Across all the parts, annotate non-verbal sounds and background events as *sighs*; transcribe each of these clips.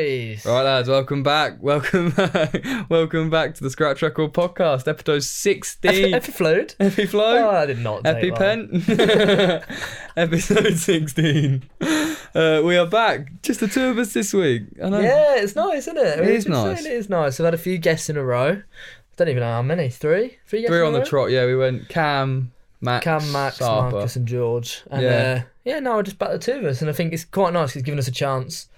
boys. Right, lads, welcome back. *laughs* Welcome back. welcome back to the Scratch Record podcast, episode 16. Epi float. Epi flow. Oh, I did not. long. EpiPen. *laughs* episode 16. Uh, we are back. Just the two of us this week. Yeah, it's nice, isn't it? It is nice. It is nice. We've had a few guests in a row. I don't even know how many. Three? Three guests Three on the trot. Yeah, we went Cam, Max, Cam, Max, Sarper. Marcus, and George. And Yeah. yeah, uh, yeah. No, just back the two of us, and I think it's quite nice. It's given us a chance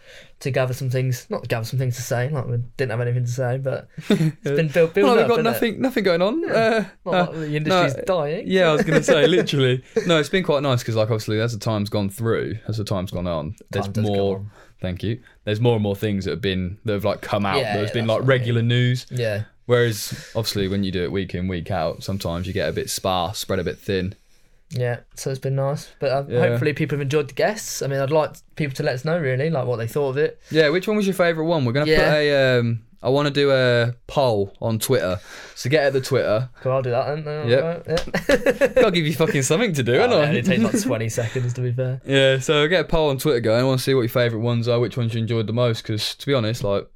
to gather some things, not gather some things to say. Like we didn't have anything to say, but *laughs* it's been built, built Well, up. we've got hasn't it? nothing, nothing going on. Uh, Not uh, like the industry's no, dying. Yeah, I was going to say, *laughs* literally. No, it's been quite nice because, like, obviously, as the time's gone through, as the time's gone on, there's Time more. on. Thank you. There's more and more things that have been that have like come out. Yeah, There's yeah, been like what I mean. regular news. Yeah. Whereas, obviously, when you do it week in week out, sometimes you get a bit sparse, spread a bit thin. Yeah, so it's been nice. But uh, Yeah. hopefully people have enjoyed the guests. I mean, I'd like people to let us know really, like what they thought of it. Yeah, which one was your favourite one? We're gonna Yeah. put a. Um, I want to do a poll on Twitter. So get at the Twitter. Cool, I'll do that then. Yep. Yeah. *laughs* I'll give you fucking something to do, Oh, yeah, I? it takes like *laughs* 20 seconds to be fair. Yeah, so get a poll on Twitter going. I want to see what your favourite ones are, which ones you enjoyed the most. Because to be honest, like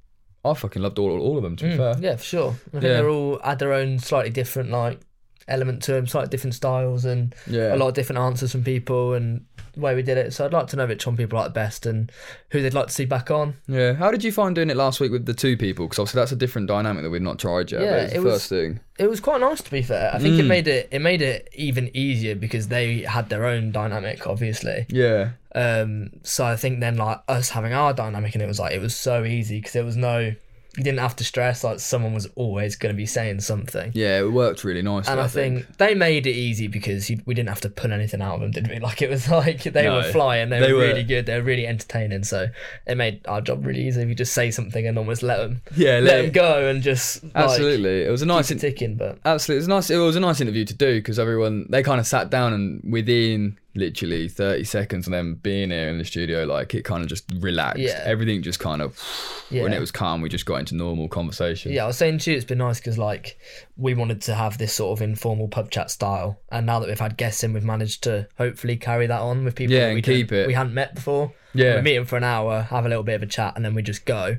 I fucking loved all, all of them. To be Mm, fair, yeah, for sure. I think Yeah. they're all had their own slightly different like element to them, slightly different styles, and yeah, a lot of different answers from people and the way we did it. So I'd like to know which one people like the best and who they'd like to see back on. yeah. How did you find doing it last week with the two people? Because obviously that's a different dynamic that we've not tried yet. Yeah, but it's the it was- first thing. It was quite nice to be fair. I think it Mm. made it it made it even easier because they had their own dynamic, obviously. Yeah, Um, so I think then like us having our dynamic and it was like it was so easy because there was no you didn't have to stress like someone was always going to be saying something. yeah, it worked really nicely. And I, think, they made it easy because you, we didn't have to pull anything out of them, did we? *laughs* Like it was like they No. were flying, they, They were were. really good, they were really entertaining. So it made our job really easy. If you just say something and almost let them yeah, let let- them go and just like, absolutely. it was a nice, it ticking. But absolutely. It was nice. It was a nice interview to do because everyone they kind of sat down and within literally thirty seconds and then being here in the studio, like it kind of just relaxed. Yeah. Everything just kind of yeah, when it was calm, we just got into normal conversation. Yeah, I was saying to you, it's been nice because like we wanted to have this sort of informal pub chat style, and now that we've had guests in, we've managed to hopefully carry that on with people. Yeah, that and we keep it. We hadn't met before. Yeah. we meet them for an hour, have a little bit of a chat, and then we just go,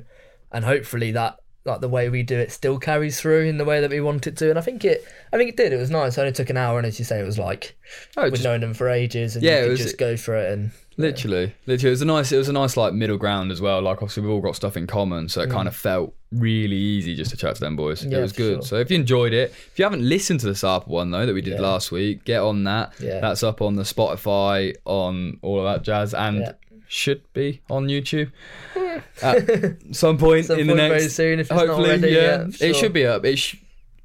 and hopefully that like the way we do it still carries through in the way that we want it to. And I think it, I think it did. It was nice. It only took an hour, and as you say, it was like Oh, we've just- known them for ages, and Yeah, you could was- just go for it. And Literally, literally, it was a nice, it was a nice like middle ground as well. Like obviously we've all got stuff in common, so it kind of felt really easy just to chat to them boys. Mm. Yeah, it was good. sure. So if you enjoyed it, if you haven't listened to the Sarper one though that we did Yeah. last week, get on that. Yeah. That's up on the Spotify, on all of that jazz, and Yeah. Should be on YouTube *laughs* at some point Some in the point next. very soon, if it's not hopefully, already, yeah, yeah, it should be up. It sh-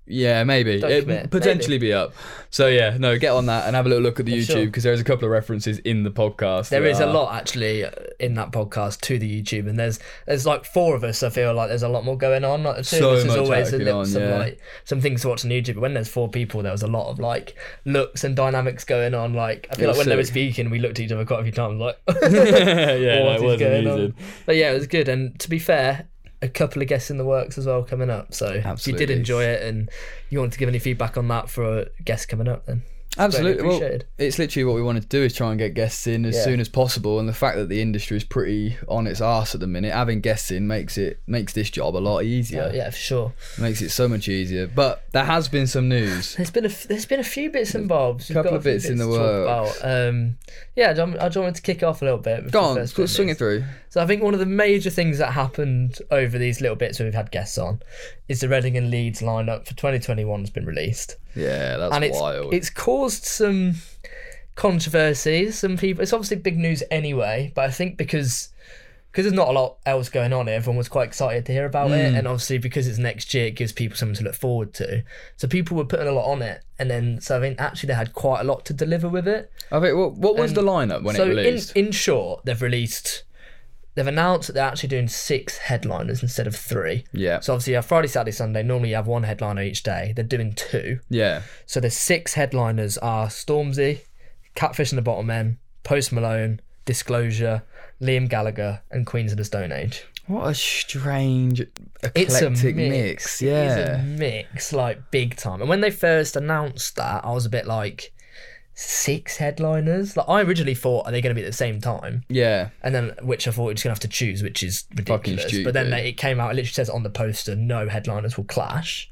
yeah, maybe Don't it commit. potentially be up. So yeah, no, get on that and have a little look at the Yeah, YouTube sure. because there's a couple of references in the podcast. There is is a lot actually uh, in that podcast to the YouTube, and there's there's like four of us. I feel like there's a lot more going on. Like two So of us is always a little, on, some yeah. like some things to watch on YouTube. But when there's four people, there was a lot of like looks and dynamics going on. Like I feel like when they were speaking, we looked at each other quite a few times, like *laughs* *laughs* yeah, no, what it is was going amusing. on. But yeah, it was good. And to be fair, a couple of guests in the works as well coming up. So if you did enjoy it and you want to give any feedback on that for a guest coming up, then Absolutely. Well, it's literally what we wanted to do is try and get guests in as Yeah. soon as possible. And the fact that the industry is pretty on its arse at the minute, having guests in makes it makes this job a lot easier. yeah, yeah, for sure. Makes it so much easier. But there has been some news. There's been a f- there's been a few bits and bobs. We've Couple of few bits in the to talk works. About. Um, yeah, I just, I just wanted to kick off a little bit. Go on, of swing it through. So I think one of the major things that happened over these little bits where we've had guests on is the Reading and Leeds lineup for 2021 has been released, Yeah, that's and it's wild. it's caused some controversy. Some people, it's obviously big news anyway, but I think because. Because there's not a lot else going on, everyone was quite excited to hear about Mm. it, and obviously because it's next year, it gives people something to look forward to. So people were putting a lot on it, and then so I think actually they had quite a lot to deliver with it. I think what, what was Um, the lineup when so it released? in in short, they've released, they've announced that they're actually doing six headliners instead of three. yeah, So obviously you have Friday, Saturday, Sunday. Normally you have one headliner each day. They're doing two. yeah, So the six headliners are Stormzy, Catfish and the Bottlemen, Post Malone, Disclosure, Liam Gallagher, and Queens of the Stone Age. what a strange It's a eclectic mix. mix. It's Yeah, a mix, like big time. And when they first announced that, I was a bit like, six headliners. Like I originally thought, are they going to be at the same time? Yeah. And then, which I thought we're just gonna have to choose, which is ridiculous. stupid. But then they, it came out. It literally says on the poster, no headliners will clash,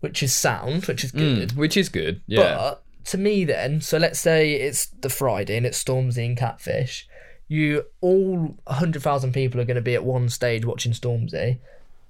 which is sound, which is good. Mm, which is good. Yeah. But to me, then, so let's say it's the Friday and it's Stormzy and Catfish. You all hundred thousand people are going to be at one stage watching Stormzy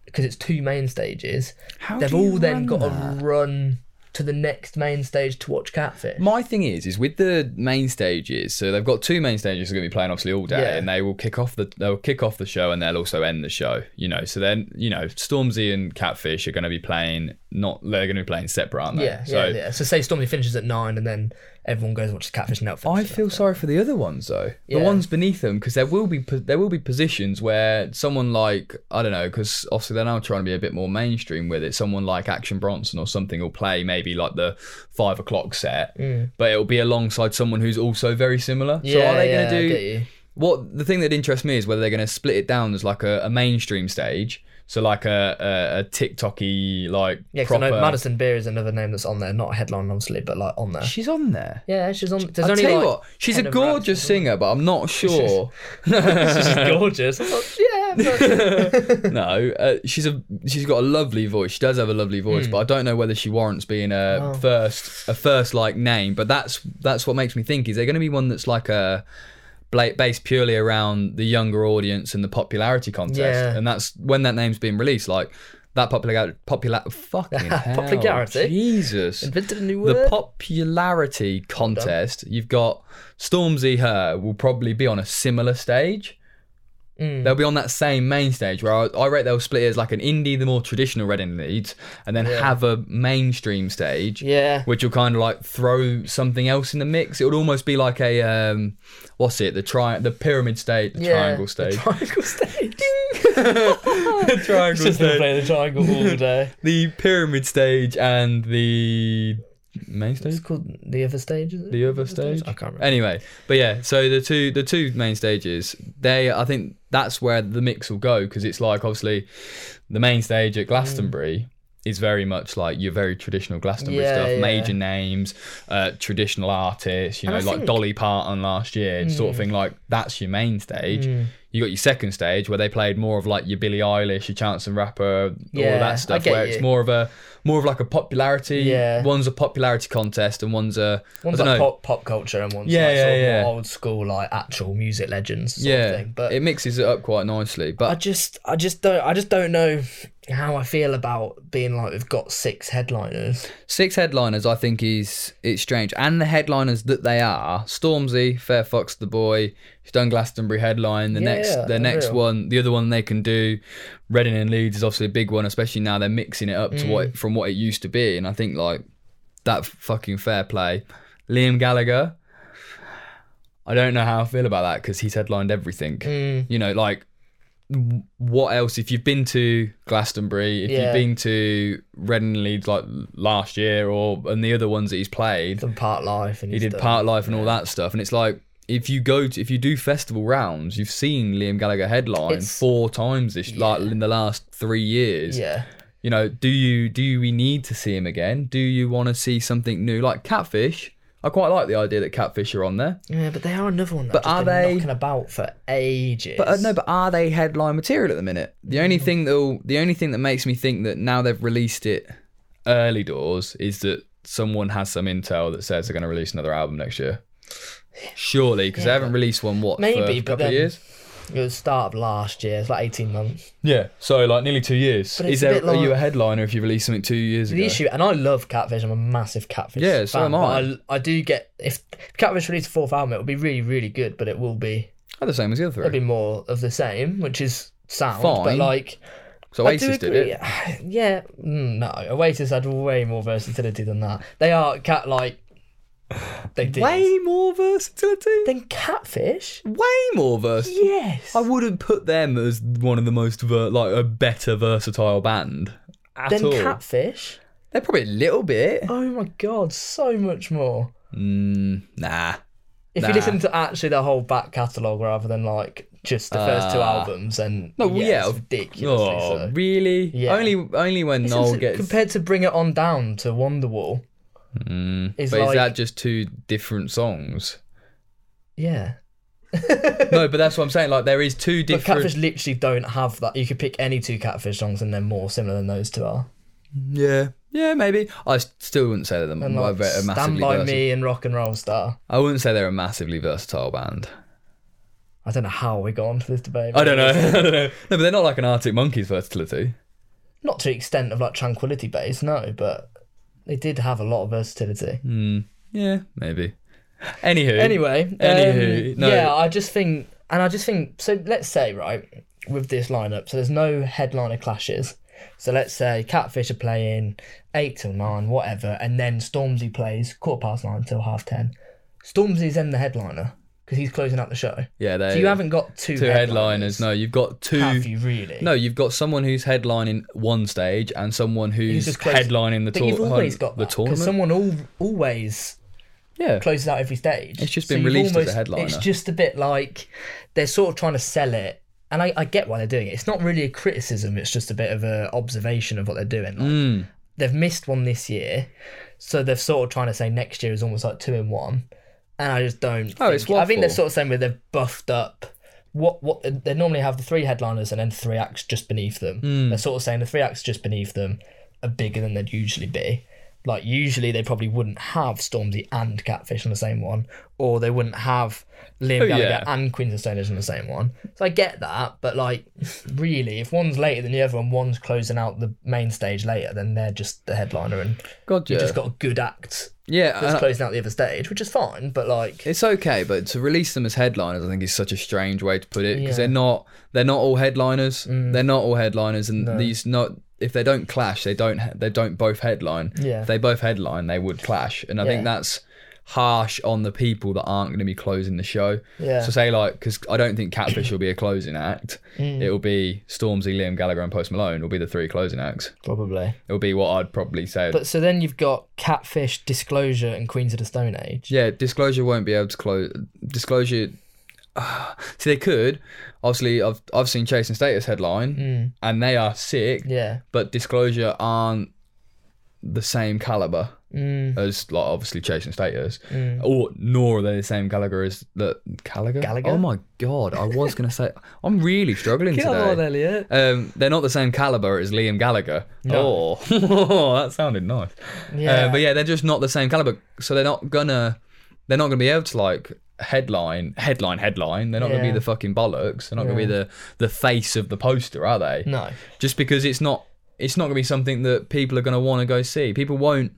because it's two main stages. How They've do you all then got that? to run to the next main stage to watch Catfish. My thing is, is with the main stages. So they've got two main stages that are going to be playing obviously all day, Yeah. and they will kick off the they'll kick off the show and they'll also end the show. You know, so then you know Stormzy and Catfish are going to be playing not they're going to be playing separate, aren't they? yeah, So yeah, yeah. So say Stormzy finishes at nine, and then everyone goes and watches Catfish and Outfit. I feel sorry for the other ones though. The Yeah. ones beneath them because there will be po- there will be positions where someone like I don't know because obviously they're now trying to be a bit more mainstream with it. Someone like Action Bronson or something will play maybe like the five o'clock set, mm. but it'll be alongside someone who's also very similar. So are they going to do what? The thing that interests me is whether they're going to split it down as like a, a mainstream stage. So like a a, a TikToky like Yeah, 'cause I proper. know Madison Beer is another name that's on there, not a headline obviously, but like on there. She's on there. Yeah, she's on. There's I'll only tell you like what, she's a 10 of her gorgeous acts. singer, but I'm not sure. *laughs* she's gorgeous. *laughs* I thought, yeah, but- *laughs* no, uh, she's a she's got a lovely voice. She does have a lovely voice, Hmm. but I don't know whether she warrants being a first a first like name. But that's that's what makes me think: is there going to be one that's like a bla- based purely around the younger audience and the popularity contest? Yeah. And that's when that name's being released, like. That popular, popular, fucking *laughs* hell, Popularity? Jesus, invented a new word. the popularity contest, you've got Stormzy Her will probably be on a similar stage. Mm. They'll be on that same main stage where I, I rate they'll split it as like an indie, the more traditional Reading Leeds, and then have a mainstream stage, yeah, which will kind of like throw something else in the mix. It would almost be like a um, what's it? The tri the pyramid stage, the yeah. triangle The stage, triangle stage. *laughs* *laughs* the triangle Just gonna stage, play the triangle all day. *laughs* the pyramid stage, and the main stage. It's called the other stage. Is it? the other stage. I can't remember. Anyway, but yeah, so the two the two main stages, they I think that's where the mix will go because it's like obviously the main stage at Glastonbury is very much like your very traditional Glastonbury Yeah, stuff, yeah. major names, uh, traditional artists, you know, I like think- Dolly Parton last year, sort of thing. Like that's your main stage. Mm. You got your second stage where they played more of like your Billie Eilish, your Chance and Rapper, all Yeah, of that stuff. Where you. it's more of a more of like a popularity. Yeah. One's a popularity contest and one's a One's I don't like know. pop, pop culture and one's Yeah, like yeah, of yeah. old school, like actual music legends. Sort yeah, of thing. but it mixes it up quite nicely. But I just, I just don't, I just don't know how I feel about being like we've got six headliners. six headliners, I think, is it's strange, and the headliners that they are: Stormzy, Fair Fox, the Boy. He's done Glastonbury headline. The Yeah, next, yeah, the next one, the other one they can do, Reading and Leeds is obviously a big one, especially now they're mixing it up to Mm. what from what it used to be, and I think like that fucking fair play. Liam Gallagher. I don't know how I feel about that because he's headlined everything. Mm. You know, like what else? If you've been to Glastonbury, if Yeah. you've been to Reading and Leeds like last year, or and the other ones that he's played, Done Parklife and he did done- Parklife and all that stuff, and it's like. If you go to, if you do festival rounds, you've seen Liam Gallagher headline It's- four times this like in the last three years. Yeah, You know, do you do we need to see him again? Do you want to see something new like Catfish? I quite like the idea that Catfish are on there. yeah, but they are another one. That But are been they- knocking about for ages? But uh, no, but are they headline material at the minute? The only thing that the only thing that makes me think that now they've released it early doors is that someone has some intel that says they're going to release another album next year. Surely, because they haven't released one what maybe, for a couple of years. it was start of last year. It's like eighteen months. Yeah, so like nearly two years. But Is there bit are you a headliner if you release something two years The ago? The issue, and I love Catfish. I'm a massive Catfish. Yeah, so fan, am I. I. I do get if Catfish released a fourth album, it will be really, really good. But it will be Oh, the same as the other it'll be more of the same, which is sound. Fine. But like, So I do Oasis did it. *sighs* Yeah, mm, no, Oasis had way more versatility than that. They are cat like. *laughs* They did. Way more versatility. than Catfish. Way more versatility. Yes. I wouldn't put them as one of the most ver- like a better versatile band at then all. Catfish. They're probably a little bit. Oh my god, so much more. Mm, nah. If Nah. you listen to actually the whole back catalogue rather than like just the first two Ah. albums, and No, yeah, yeah, it's of- ridiculously Oh, so. really? Yeah. Only, only when Listen Noel to- gets. compared to Bring It On Down to Wonderwall, Mm. Is but like- is that just two different songs? Yeah. no, *laughs* but that's what I'm saying. Like there is two But different. Catfish literally don't have that. You could pick any two Catfish songs and they're more similar than those two are. Yeah, yeah, maybe. I still wouldn't say that they're And a, like, ve- Stand by versatile- Me and Rock and Roll Star. I wouldn't say they're a massively versatile band. I don't know how we got onto this debate. I don't know. *laughs* I don't know. No, but they're not like an Arctic Monkeys versatility. Not to the extent of like Tranquility Base, no, but they did have a lot of versatility. Hmm. Yeah, maybe. Anywho. Anyway, Anywho, um, no. yeah, I just think, and I just think, so let's say, right, with this lineup, so there's no headliner clashes. So let's say Catfish are playing 8 till 9, whatever, and then Stormzy plays quarter past 9 till half 10. Stormzy's then the headliner because he's closing out the show. Yeah, they. So you haven't got two, two headliners. No, you've got two. Have you really? No, you've got someone who's headlining one stage and someone who's just close- headlining the, But tour- you've always got the that because tournament. someone al- always yeah, closes out every stage. It's just been you've released as a headliner. It's just a bit like they're sort of trying to sell it, and I, I get why they're doing it. It's not really a criticism; it's just a bit of a observation of what they're doing. Like, Mm. They've missed one this year, so they're sort of trying to say next year is almost like two in one, and I just don't. Oh, think, it's I think they're sort of saying where they've buffed up. What what they normally have the three headliners and then three acts just beneath them. Hmm. They're sort of saying the three acts just beneath them are bigger than they'd usually be. Like usually they probably wouldn't have Stormzy and Catfish on the same one, or they wouldn't have Liam Oh, Gallagher yeah. and Queens of Stoners on the same one. So I get that, but like really, if one's later than the other and one's closing out the main stage later, then they're just the headliner and Gotcha. you've just got a good act yeah, that's closing out the other stage, which is fine. But like, it's okay, but to release them as headliners, I think is such a strange way to put it because Yeah. they're not they're not all headliners. Mm. They're not all headliners, and these not if they don't clash, they don't they don't both headline. Yeah. If they both headline, they would clash, and I think that's harsh on the people that aren't going to be closing the show. Yeah. So say like because I don't think Catfish will be a closing act. Mm. It will be Stormzy, Liam Gallagher, and Post Malone will be the three closing acts. probably. It will be what I'd probably say. But so then you've got Catfish, Disclosure, and Queens of the Stone Age. Yeah, disclosure won't be able to close. Disclosure. *sighs* see, they could. Obviously, I've I've seen Chase and Status headline, and they are sick. Mm. Yeah. But disclosure aren't the same caliber Mm. as like obviously Chase and Status, or nor are they the same caliber as the Gallagher. Gallagher? Oh my god! I was gonna say I'm really struggling Come on, today. Elliot. Um, they're not the same caliber as Liam Gallagher. No. Oh, *laughs* that sounded nice. Yeah. Uh, but yeah, they're just not the same caliber, so they're not gonna they're not gonna be able to like headline headline headline. They're not gonna be the fucking bollocks. They're not gonna be the the face of the poster, are they? No. Just because it's not it's not gonna be something that people are gonna want to go see. People won't.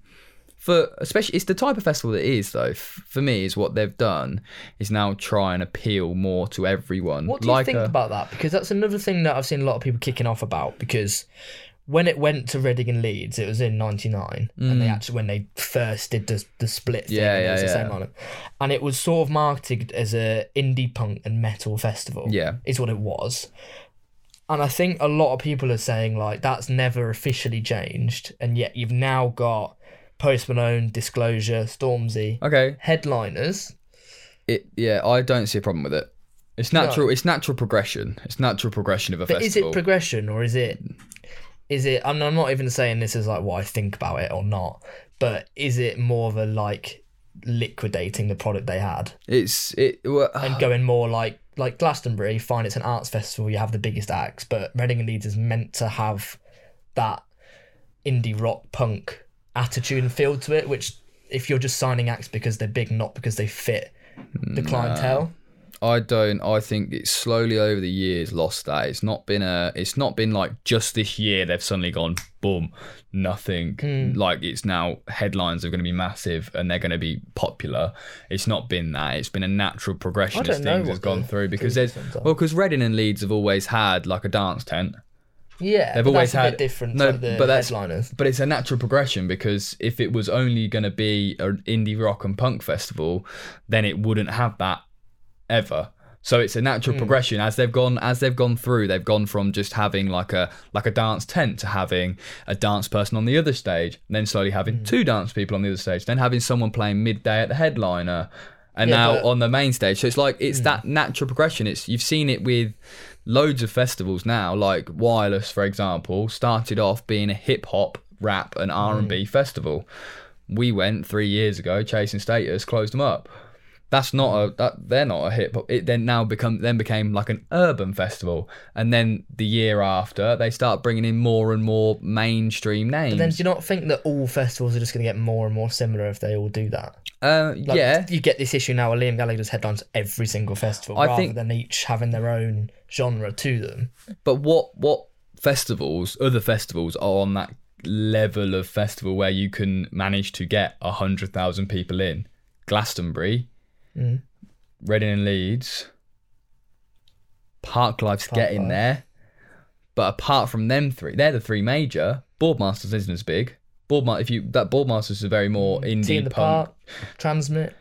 For especially, it's the type of festival that is though. F- For me, is what they've done is now try and appeal more to everyone. What do you think a, about that? Because that's another thing that I've seen a lot of people kicking off about. Because when it went to Reading and Leeds, it was in '99, and they actually when they first did the the split thing, Mm. Yeah, and it was yeah, the same yeah. lineup, and it was sort of marketed as a indie punk and metal festival. Yeah. is what it was. And I think a lot of people are saying like that's never officially changed, and yet you've now got Post Malone, Disclosure, Stormzy, Okay, headliners. it yeah, I don't see a problem with it. It's natural. It's natural progression. It's natural progression of a But is it progression or is it is it I'm, I'm not even saying this is like what I think about it or not, but is it more of a like liquidating the product they had it's it. Well, and going more like like Glastonbury, fine it's an arts festival, you have the biggest acts, but Reading and Leeds is meant to have that indie rock punk attitude and feel to it, which if you're just signing acts because they're big, not because they fit the clientele. I don't. I think it's slowly over the years lost that. It's not been a. It's not been like just this year they've suddenly gone boom, nothing. Hmm. Like it's now headlines are going to be massive and they're going to be popular. It's not been that. It's been a natural progression as things has gone through because there's well because Reading and Leeds have always had like a dance tent. Yeah, They've always had bit different no, but that's headliners. but it's a natural progression because if it was only going to be an indie rock and punk festival, then it wouldn't have that ever. So it's a natural progression as they've gone as they've gone through. They've gone from just having like a like a dance tent to having a dance person on the other stage, then slowly having Hmm. two dance people on the other stage, then having someone playing midday at the headliner, and Yeah, now but- Hmm. on the main stage. So it's like it's that natural progression. It's you've seen it with loads of festivals now, like Wireless, for example, started off being a hip hop, rap, and R and Hmm. B festival. we went three years ago Chase and Status, closed them up. That's not a that they're not a hit, but it then now become then became like an urban festival, and then the year after they start bringing in more and more mainstream names. And then do you not think that all festivals are just going to get more and more similar if they all do that? uh, Like, yeah, You get this issue now where Liam Gallagher does headlines every single festival I rather think- than each having their own genre to them. But what what festivals, other festivals, are on that level of festival where you can manage to get a hundred thousand people in? Glastonbury, Mm. Reading and Leeds, Parklife's getting Parklife. there. But apart from them three, they're the three major. Boardmasters isn't as big. Boardma- if you that Boardmasters is very more in indie the punk. Park, Transmit.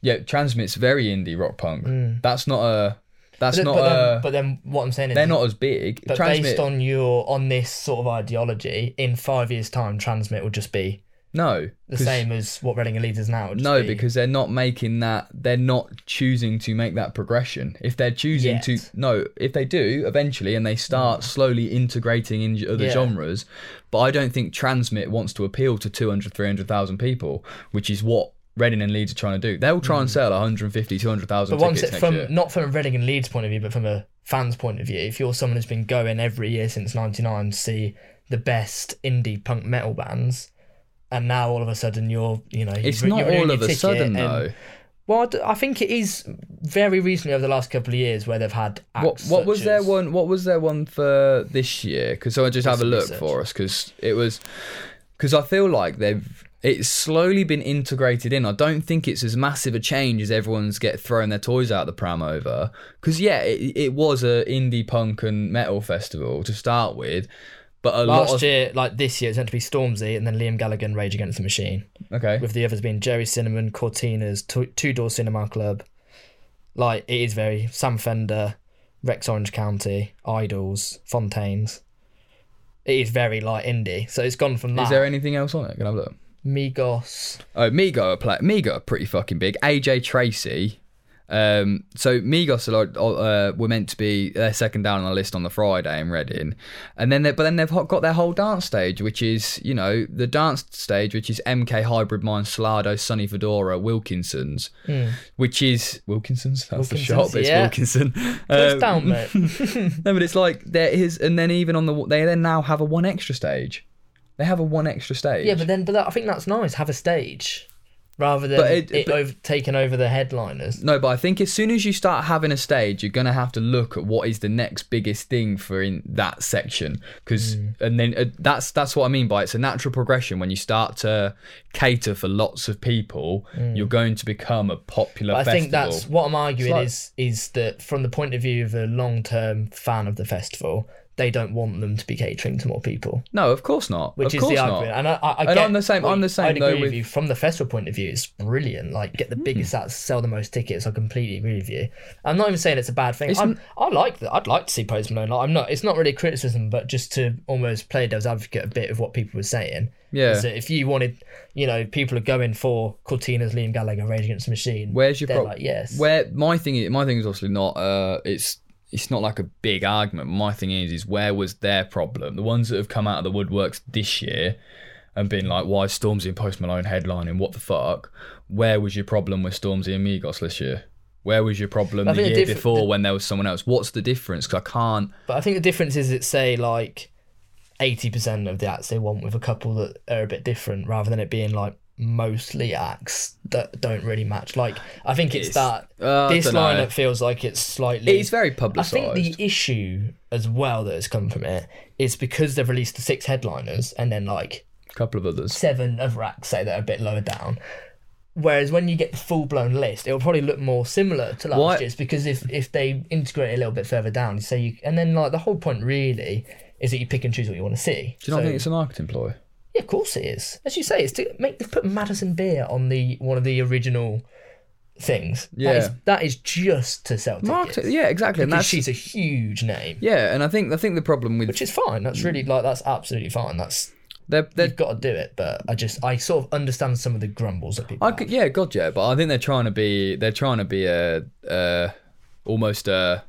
Yeah, Transmit's very indie rock punk. That's not a. That's But, not but, a. then, but then what I'm saying is they're not as big. But Transmit, based on your on this sort of ideology, in five years' time, Transmit will just be no The same as what Reading and Leeds is now. No, be- because they're not making that. They're not choosing to make that progression. If they're choosing to, no, if they do eventually, and they start slowly integrating in other Yeah. genres, but I don't think Transmit wants to appeal to 200, 300,000 people, which is what Reading and Leeds are trying to do. They'll try and sell 150, 200,000 Mm. but once tickets it, next from year. not from a Reading and Leeds point of view, but from a fan's point of view, if you're someone who's been going every year since '99 to see the best indie punk metal bands. And now all of a sudden you're, you know, It's you're, not you're all of a sudden though. Well, I think it is very recently over the last couple of years where they've had. What what was their one? What was their one for this year? Because I just have a look research. for us because it was because I feel like they've it's slowly been integrated in. I don't think it's as massive a change as everyone's get throwing their toys out the pram over. Because yeah, it, it was a indie punk and metal festival to start with, but a lot Last of year, like this year, it's meant to be Stormzy and then Liam Gallagher and Rage Against the Machine. okay. with the others being Gerry Cinnamon, Courteeners, Two Door Cinema Club. Like it is very Sam Fender, Rex Orange County, IDLES, Fontaines. It is very like indie, so it's gone from that. Is there anything else on it? Can I have a look? Migos? Oh, Migo are play- Migo are pretty fucking big. AJ Tracey. Um, so Migos uh, were meant to be their second down on the list on the Friday in Reading, and then but then they've got their whole dance stage, which is you know the dance stage, which is MK Hybrid Mind, Solardo, Sonny Fodera, Wilkinsons, which is Wilkinsons. That's the Wilkinsons, shop. It's yeah. Wilkinson. Um, down, mate. *laughs* no, but it's like there is, and then even on the they then now have a one extra stage. They have a one extra stage. yeah, but then, but that, I think that's nice. Have a stage rather than But it, it- but- over, taking over the headliners. No, but I think as soon as you start having a stage, you're gonna have to look at what is the next biggest thing for in that section, because and then uh, that's that's what I mean by it's a natural progression. When you start to cater for lots of people, you're going to become a popular. But I think that's what I'm arguing like- is is that from the point of view of a long term fan of the festival, they don't want them to be catering to more people. no, of course not. which of is the not. argument. And I, I, I And I'm the same- I'm the same I'd agree with with- Hmm. you. From the festival point of view, it's brilliant. Like get the biggest acts, sell the most tickets. I completely agree with you. I'm not even saying it's a bad thing. I like that. I'd like to see Post Malone. Like, I'm not. It's not really criticism, but just to almost play devil's advocate a bit of what people were saying. Yeah. Is that if you wanted, you know, people are going for Courteeners, Liam Gallagher, Rage Against the Machine. Where's your problem? like, yes. Where my thing is, my thing is obviously not. Uh, it's it's not like a big argument. My thing is, is where was their problem? The ones that have come out of the woodworks this year and been like, why is Stormzy and Post Malone headlining? What the fuck? Where was your problem with Stormzy and Migos this year? Where was your problem I the think the year diff- before the- when there was someone else? What's the difference? Because I can't. But I think the difference is that say like eighty percent of the acts they want with a couple that are a bit different, rather than it being like mostly acts that don't really match. Like I think it's, It's- that uh, this lineup feels like it's slightly. It's very public. I think the issue as well that has come from it is because they've released the six headliners and then like A couple of others. seven other acts say that are a bit lower down. Whereas when you get the full blown list, it'll probably look more similar to last Why- year's because if, if they integrate a little bit further down, so you and then like the whole point really is that you pick and choose what you want to see. Do you not So- think it's a marketing ploy? Yeah, of course it is. As you say, it's to make they put Madison Beer on the one of the original things. Yeah. is, that is just to sell tickets. Marketing, yeah, exactly. And that's she's a huge name, yeah, and I think I think the problem with which is fine. That's really like that's absolutely fine. That's they're, they're you've got to do it. But I just I sort of understand some of the grumbles that people. I could, yeah, God, yeah, but I think they're trying to be, they're trying to be a, uh, almost a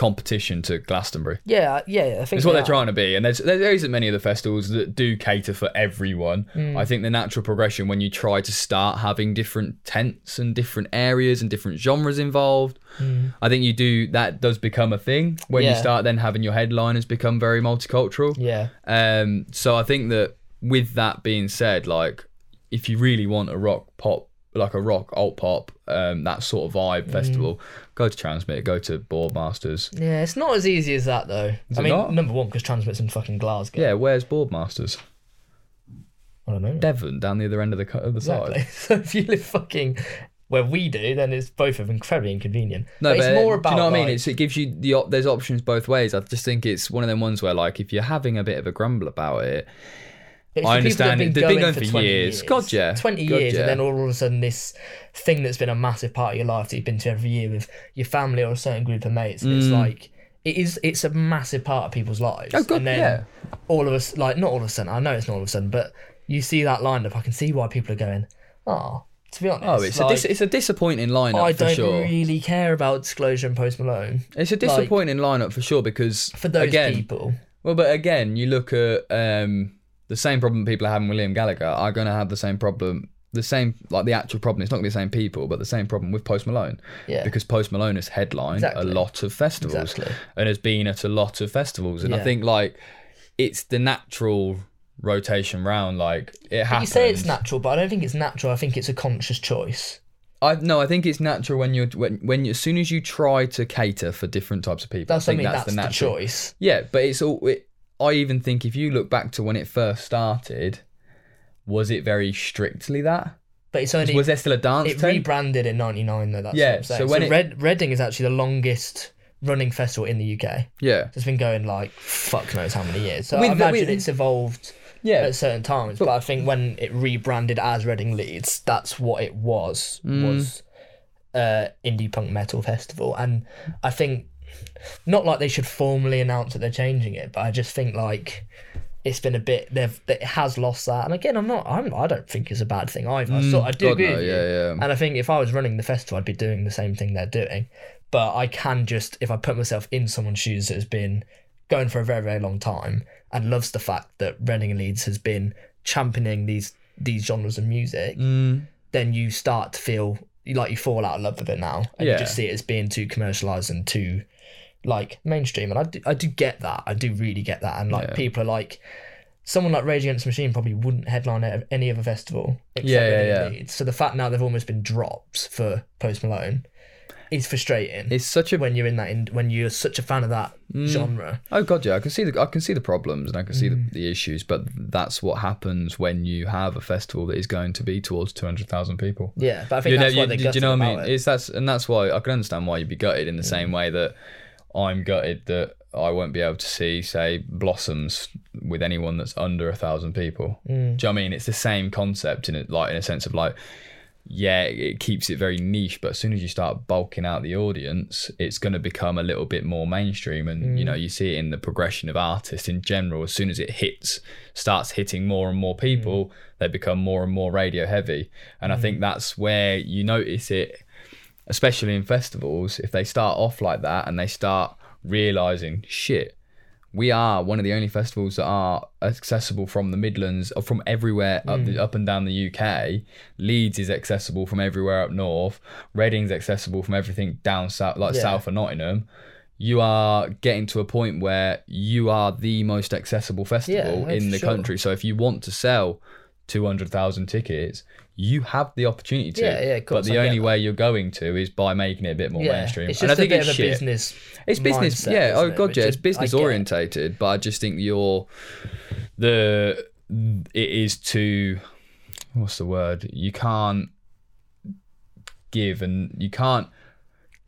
competition to Glastonbury. Yeah, yeah. I think It's what they they're trying to be, and there's there isn't many of the festivals that do cater for everyone. Hmm. I think the natural progression when you try to start having different tents and different areas and different genres involved, I think you do that does become a thing when you Hmm. Start then having your headliners become very multicultural. Yeah, Um, so I think that with that being said, like if you really want a rock pop, like a rock alt pop, um, that sort of vibe Mm. festival, go to Transmit, go to Boardmasters. yeah. It's not as easy as that though. I mean, not? number one, because Transmit's in fucking Glasgow. Yeah, where's Boardmasters? I don't know. Devon, down the other end of the the Exactly. side. *laughs* So if you live fucking where we do, then it's both of incredibly inconvenient. No, but, but, it's more about do you know what I mean? It's, it gives you the op- there's options both ways. I just think it's one of them ones where like if you're having a bit of a grumble about it, It's I for people that understand have been going for 20 years. God, yeah. 20 God, years, yeah. and then all of a sudden, this thing that's been a massive part of your life that you've been to every year with your family or a certain group of mates, and it's like, it is, it's a massive part of people's lives. Mm. Oh, God, and then yeah. all of us, like, not all of a sudden, I know it's not all of a sudden, but you see that lineup, I can see why people are going, oh, to be honest. oh, it's a like, dis- it's a disappointing lineup I for don't sure. really care about Disclosure and Post Malone. It's a disappointing lineup for sure because For those again, people. Well, but again, you look at um, the same problem people are having with Liam Gallagher are going to have the same problem. The same, like the actual problem. It's not going to be the same people, but the same problem with Post Malone. Yeah. Because Post Malone has headlined Exactly. a lot of festivals Exactly. and has been at a lot of festivals, and I think like it's the natural rotation round. Like it happens. You say it's natural, but I don't think it's natural. I think it's a conscious choice. I no, I think it's natural when you're when when you, as soon as you try to cater for different types of people. That's I what I think mean. that's, That's, the the, natural. choice. Yeah, but it's all. It, I even think if you look back to when it first started, was it very strictly that? But it's only Was there still a dance it tent? rebranded in '99 though. That's Yeah, what I'm saying. so So, when it- Red Reading is actually the longest running festival in the UK. yeah, It's been going like fuck knows how many years. So With I the- imagine with- it's evolved yeah. at certain times. But, I think when it rebranded as Reading Leeds, that's what it was. Mm. Was uh, indie punk metal festival, and I think not like they should formally announce that they're changing it, but I just think like it's been a bit they've it has lost that. And again, I'm not I'm I don't think it's a bad thing either. I, sort, I do Mm, God, agree no, with you. yeah, yeah. And I think if I was running the festival, I'd be doing the same thing they're doing. But I can just if I put myself in someone's shoes that has been going for a very very long time and loves the fact that Reading and Leeds has been championing these these genres of music, Mm, then you start to feel like you fall out of love with it now, and Yeah. you just see it as being too commercialized and too like mainstream. And I do, I do get that. I do really get that. And like Yeah. people are like. Someone like Rage Against the Machine probably wouldn't headline at any other festival except Yeah, yeah, yeah. Leeds. So the fact now they've almost been dropped for Post Malone is frustrating it's such a when you're in that in, when you're such a fan of that Mm. genre. Oh god, yeah, I can see the I can see the problems and I can see Mm. the, the issues, but that's what happens when you have a festival that is going to be towards two hundred thousand people. Yeah, but I think You know, that's why you- they do you know what I mean? it. It's that's and that's why I can understand why you'd be gutted in the Mm. same way that I'm gutted that I won't be able to see, say, Blossoms with anyone that's under a thousand people. Mm. Do you know what I mean? It's the same concept in it, like in a sense of like, yeah, it keeps it very niche, but as soon as you start bulking out the audience, it's going to become a little bit more mainstream. And you know, Mm. you see it in the progression of artists in general. As soon as it hits, starts hitting more and more people, Mm. they become more and more radio heavy. And I think that's where you notice it especially in festivals, if they start off like that and they start realizing, shit, we are one of the only festivals that are accessible from the Midlands or from everywhere up, Mm. the, up and down the UK. Leeds is accessible from everywhere up north. Reading's accessible from everything down south, like Yeah. south of Nottingham. You are getting to a point where you are the most accessible festival Yeah, in the sure. country. So if you want to sell 200,000 tickets, you have the opportunity to. Yeah, yeah, of But the I only way you're going to is by making it a bit more yeah, mainstream. it's and just I think a bit it's of a shit. business. It's business, mindset, yeah. Oh isn't it? god, yeah. It's business orientated, but I just think you're the it is to what's the word? You can't give and you can't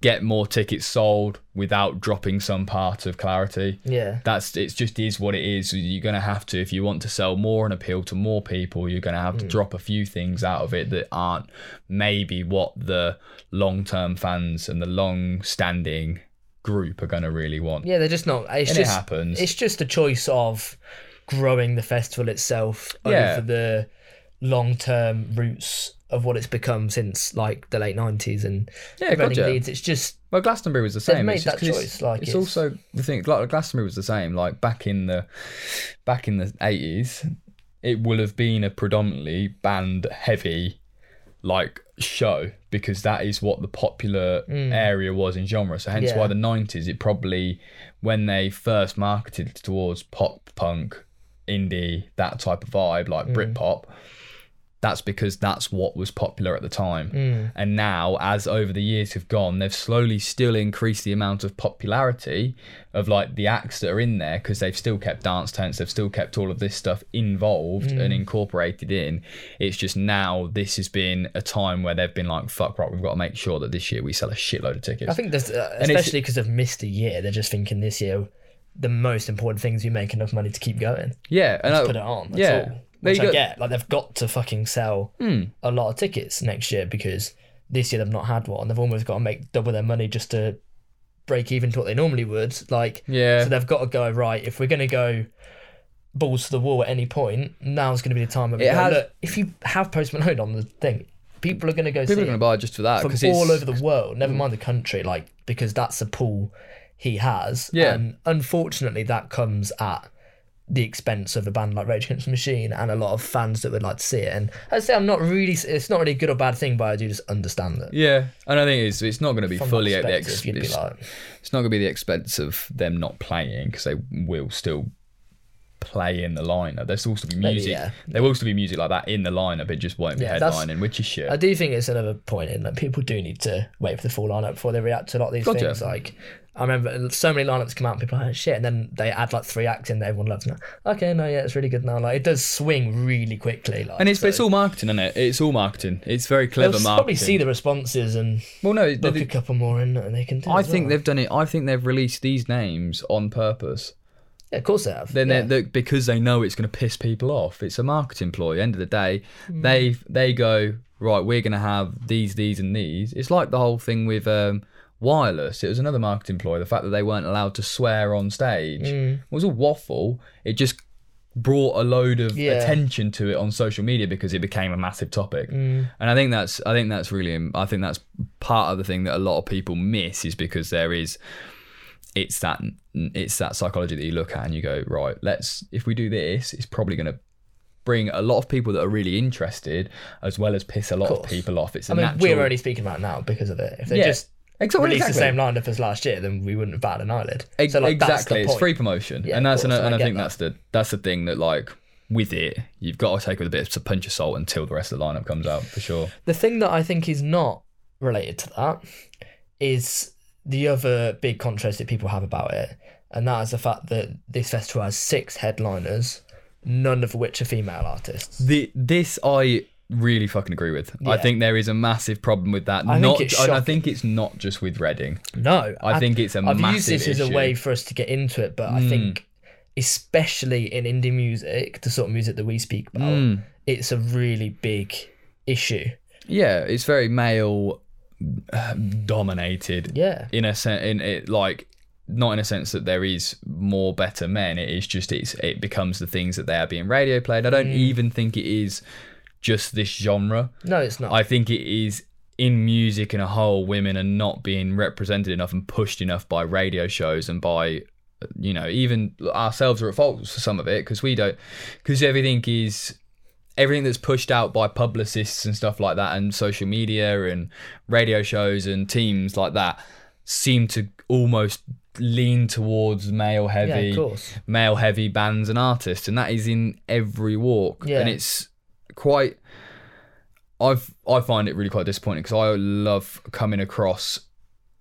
get more tickets sold without dropping some part of clarity. Yeah, That's it. Just is what it is. You're gonna have to if you want to sell more and appeal to more people. You're gonna Hmm. have to drop a few things out of it that aren't maybe what the long-term fans and the long-standing group are gonna really want. yeah. They're just not. It's And it just happens. It's just a choice of growing the festival itself Yeah. over the long term roots of what it's become since like the late nineties and Yeah, Reading gotcha. It's just Well, Glastonbury was the same. made It's that choice, It's, like, it's, it's- also the thing. Like Glastonbury was the same. Like back in the back in the eighties, it would have been a predominantly band heavy like show because that is what the popular area was in genre. So hence Mm. Yeah. why the nineties it probably when they first marketed towards pop punk, indie, that type of vibe, like Mm. Britpop, that's because that's what was popular at the time. Mm. And now, as over the years have gone, they've slowly still increased the amount of popularity of like the acts that are in there because they've still kept dance tents, they've still kept all of this stuff involved Mm. and incorporated in. It's just now this has been a time where they've been like, fuck, right, we've got to make sure that this year we sell a shitload of tickets. I think there's uh, especially because they've missed a year. They're just thinking this year the most important thing is you make enough money to keep going. yeah, and I- Put it on. That's yeah. all. Which I get. Like they've got to fucking sell Hmm. a lot of tickets next year because this year they've not had one. They've almost got to make double their money just to break even to what they normally would. Like Yeah. so they've got to go right. If we're gonna go balls to the wall at any point, now's going to be the time. We It has- look, if you have Post Malone on the thing, people are going to go People are going to buy just for that from all over the world. Never mind the country, like because that's a pool he has. Yeah. And unfortunately, that comes at the expense of a band like Rage Against the Machine and a lot of fans that would like to see it. And I'd say I'm not really. It's not really a good or bad thing, but I do just understand that. yeah, and I think it's it's not going to be From fully at the perspective, ex- you'd be it's, like, it's not going to be the expense of them not playing because they will still play in the lineup. There's also be Maybe, music. yeah. There will still be music like that in the lineup. It just won't be Yeah, headlining, which is shit. I do think it's another point in that people do need to wait for the full lineup before they react to a lot of these Gotcha. things. Like I remember so many lineups come out, and people are like shit, and then they add like three acts in that everyone loves. Now, okay, no, yeah, it's really good now. Like it does swing really quickly. Like, and it's so it's all marketing, isn't it? It's all marketing. It's very clever they'll marketing. probably see the responses and well, no, book they- a couple more in, and they can do. I think well. they've done it. I think they've released these names on purpose. yeah, of course they have. Then yeah. they're, they because they know it's going to piss people off. It's a marketing ploy. End of the day, Hmm. they they go right. We're going to have these, these, and these. It's like the whole thing with um, wireless. It was another marketing ploy. The fact that they weren't allowed to swear on stage it was a waffle. It just brought a load of Yeah. attention to it on social media because it became a massive topic. Hmm. And I think that's I think that's really I think that's part of the thing that a lot of people miss is because there is it's that it's that psychology that you look at and you go right let's if we do this it's probably going to bring a lot of people that are really interested as well as piss a lot of, course. people off it's I mean, natural we're only speaking about it now because of it. If they Yeah. just exactly, released the same lineup as last year, then we wouldn't have batted an eyelid. So like, that's the exactly it's free promotion Yeah, and of that's course, an, and I I get think that. that's the that's the thing that like with it you've got to take it with a bit of a punch of salt until the rest of the lineup comes out for sure The thing that I think is not related to that is the other big controversy that people have about it, and that is the fact that this festival has six headliners, none of which are female artists. The this I really fucking agree with. I think there is a massive problem with that. I think not, it's I, I think it's not just with Reading. No, I think it's a I've massive used this as a way for us to get into it, but I think, especially in indie music, the sort of music that we speak about, Hmm. it's a really big issue. Yeah, it's very male uh, dominated. Yeah. In a sense, in it like not in a sense that there is more better men. It is just it's it becomes the things that they are being radio played. I don't Mm. even think it is just this genre. No, it's not. I think it is in music in a whole, women are not being represented enough and pushed enough by radio shows and by, you know, even ourselves are at fault for some of it because we don't, because everything is, everything that's pushed out by publicists and stuff like that and social media and radio shows and teams like that seem to almost lean towards male heavy yeah, male heavy bands and artists and that is in every walk Yeah. and it's quite I've I find it really quite disappointing because I love coming across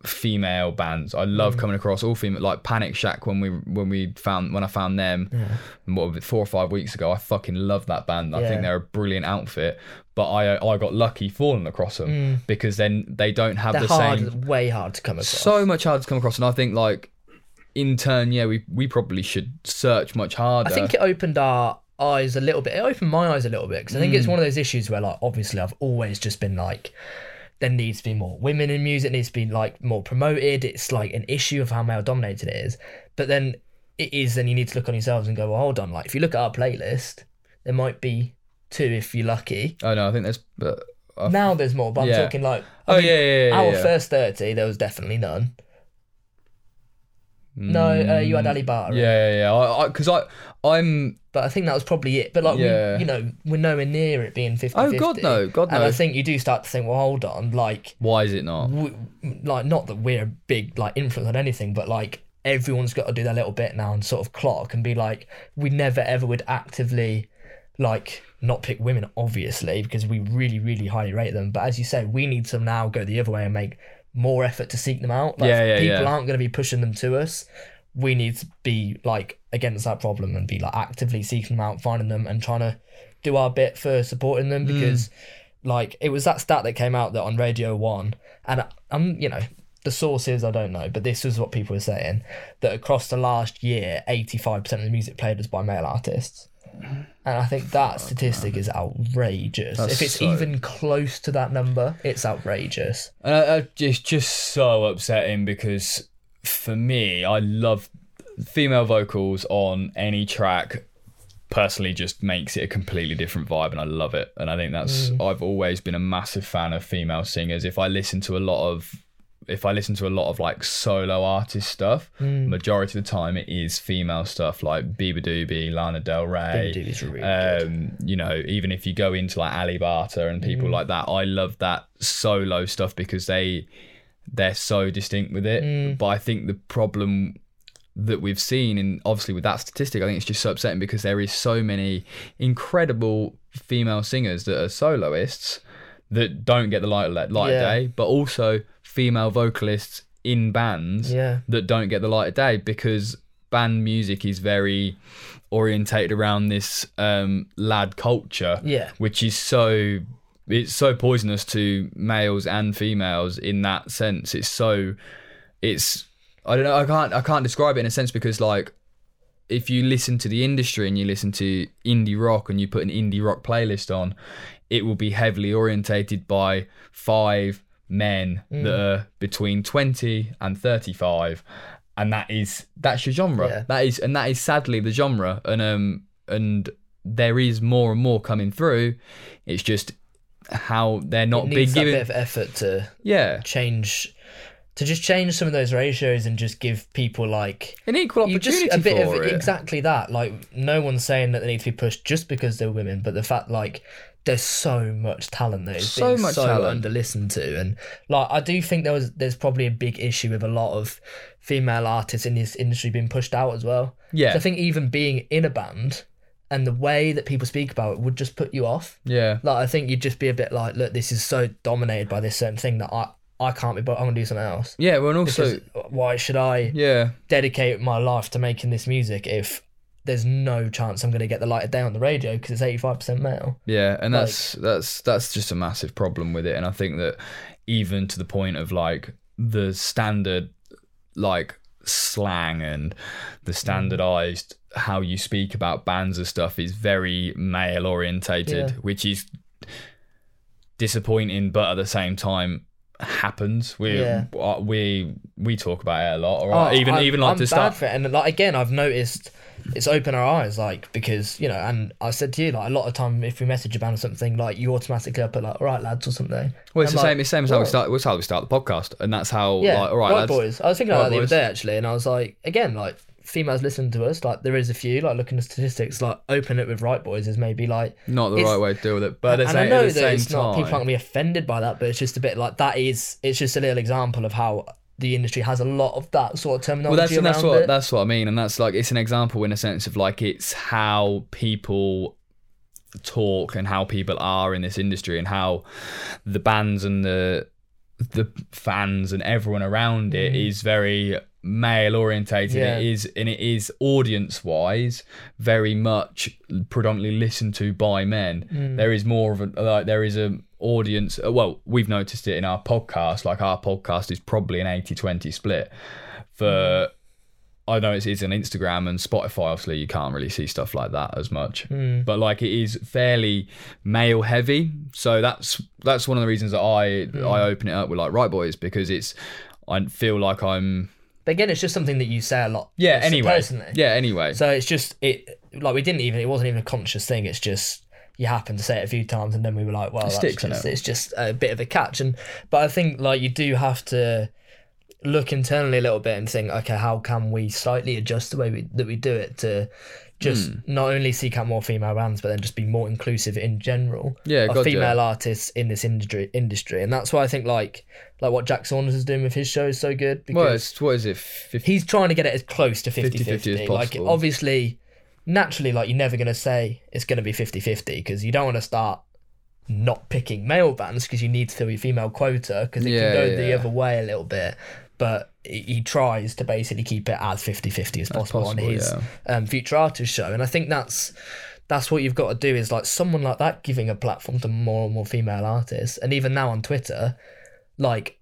female bands. I Mm. love coming across all female like Panic Shack when we when we found when I found them what was it, four or five weeks ago. I fucking love that band. I Yeah. think they're a brilliant outfit. But I I got lucky falling across them because then they don't have Mm. They're the hard, same way hard to come across. so much harder to come across and I think like in turn yeah we we probably should search much harder. I think it opened our eyes a little bit. It opened my eyes a little bit because I think Mm. it's one of those issues where, like, obviously, I've always just been like, there needs to be more women in music. Needs to be like more promoted. It's like an issue of how male dominated it is. But then it is. Then you need to look on yourselves and go, well, hold on. Like, if you look at our playlist, there might be two if you're lucky. Oh no, I think there's. But now there's more, but I'm talking like I Oh mean, yeah, yeah, yeah. our yeah. first thirty, there was definitely none. No, uh, you had Ali. Mm, Yeah, yeah, yeah. I, because I, I'm. But I think that was probably it. But like, Yeah. we, you know, we're nowhere near it being 50 Oh God, no, God no. And I think you do start to think, well, hold on, like, Why is it not? w- like not that we're a big like influence on anything, but like everyone's got to do their little bit now and sort of clock and be like, we never ever would actively like not pick women, obviously, because we really, really highly rate them. But as you say, we need to now go the other way and make more effort to seek them out. Like, Yeah, yeah, people yeah. aren't going to be pushing them to us. We need to be like against that problem and be like actively seeking them out, finding them, and trying to do our bit for supporting them Hmm. because like it was that stat that came out that on Radio One, and I'm you know the sources I don't know, but this was what people were saying that across the last year, 85% of the music played was by male artists. And I think that statistic is outrageous. That's if it's so- even close to that number, it's outrageous. And I, I, it's just so upsetting because for me, I love female vocals on any track. Personally, just makes it a completely different vibe, and I love it. And I think that's mm. I've always been a massive fan of female singers. If I listen to a lot of if I listen to a lot of like solo artist stuff, majority of the time it is female stuff like Beabadoobee, Lana Del Rey. Really um, you know, even if you go into like Ali Barter and people like that, I love that solo stuff because they they're so distinct with it. But I think the problem that we've seen and obviously with that statistic, I think it's just so upsetting because there is so many incredible female singers that are soloists that don't get the light light of Yeah. day, but also female vocalists in bands Yeah. that don't get the light of day because band music is very orientated around this um, lad culture, Yeah. which is so it's so poisonous to males and females in that sense. It's so it's I don't know I can't I can't describe it in a sense because like if you listen to the industry and you listen to indie rock and you put an indie rock playlist on, it will be heavily orientated by five men Mm. that are between 20 and 35 and that is that's your genre Yeah. that is and that is sadly the genre and um and there is more and more coming through it's just how they're not It big needs that giving bit of effort to yeah change, to just change some of those ratios and just give people like an equal opportunity just a bit of it exactly that. Like no one's saying that they need to be pushed just because they're women, but the fact like there's so much talent that is So being much so talent. under listened to, and like I do think there was there's probably a big issue with a lot of female artists in this industry being pushed out as well. Yeah. So I think even being in a band and the way that people speak about it would just put you off. yeah Like I think you'd just be a bit like, look, this is so dominated by this certain thing that I I can't be, but I'm gonna do something else. yeah well and also Because why should I? yeah dedicate my life to making this music if there's no chance I'm going to get the light of day on the radio because it's 85% male. Yeah, and that's that's that's just a massive problem with it, and I think that even to the point of like the standard like slang and the standardized how you speak about bands and stuff is very male orientated, Yeah. which is disappointing, but at the same time happens. We Yeah. uh, we we talk about it a lot, or Oh, even I'm- even like I'm to start. for it. And like again, I've noticed it's opened our eyes, like because you know, and I said to you, like a lot of time if we message a band or something, like you automatically put like, all right, lads, or something. Well, it's I'm the like, same. It's the same as how we start. It's how we start the podcast, and that's how. Yeah, like, all right, right, lads. boys. I was thinking about Right, that the other day actually, and I was like, again, like females listen to us. Like there is a few. Like looking at statistics, like open it with right boys is maybe like not the right way to deal with it. But the and I know that it's time, not people aren't gonna be offended by that, but it's just a bit like that is it's just a little example of how the industry has a lot of that sort of terminology well, that's and that's around what it. that's what I mean, and that's like it's an example in a sense of like it's how people talk and how people are in this industry and how the bands and the the fans and everyone around it is very male orientated Mm. Yeah. it is and it is audience wise very much predominantly listened to by men Mm. there is more of a like there is a audience uh, well we've noticed it in our podcast like our podcast is probably an 80-20 split for Mm. I know it's, it's on Instagram and Spotify. Obviously, you can't really see stuff like that as much, Hmm. but like it is fairly male heavy. So that's that's one of the reasons that I Hmm. I open it up with like right boys because it's I feel like I'm But again, it's just something that you say a lot. yeah anyway Personally. yeah anyway So it's just it like we didn't even it wasn't even a conscious thing. It's just you happen to say it a few times, and then we were like, well, that's sticks, just, innit? it's just a bit of a catch. And but I think like you do have to look internally a little bit and think, okay, how can we slightly adjust the way we, that we do it to just Hmm. not only seek out more female bands, but then just be more inclusive in general Yeah, of female artists in this industry. Industry, and that's why I think like like what Jack Saunders is doing with his show is so good because Well, it's, what is it? 50, he's trying to get it as close to 50 50-50 as 50. Like, obviously, naturally, like, you're never going to say it's going to be 50 50 because you don't want to start not picking male bands because you need to fill your female quota because it Yeah, can go the other way a little bit. But he tries to basically keep it as 50 50 as possible, on possible, his um, future artist show. And I think that's. That's what you've got to do is like someone like that giving a platform to more and more female artists. And even now on Twitter, like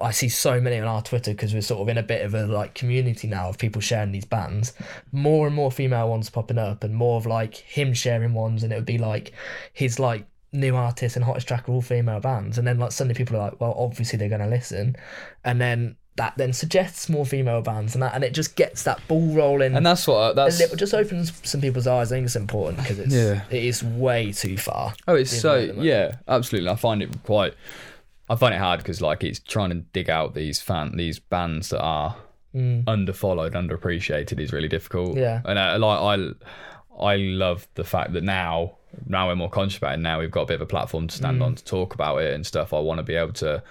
I see so many on our Twitter because we're sort of in a bit of a like community now of people sharing these bands. More and more female ones popping up, and more of like him sharing ones, and it would be like his like new artists and hottest track are all female bands, and then like suddenly people are like, well, obviously they're gonna listen, and then that then suggests more female bands, and that and it just gets that ball rolling. and that's what uh, a that's. it just opens some people's eyes. I think it's important because it's Yeah. it is way too far. Oh, it's so at the moment. yeah, absolutely. I find it quite. I find it hard because like it's trying to dig out these fan these bands that are underfollowed, underappreciated is really difficult. Mm. Yeah. and uh, like I, I love the fact that now now we're more conscious about it. Now we've got a bit of a platform to Mm. stand on to talk about it and stuff. I want to be able to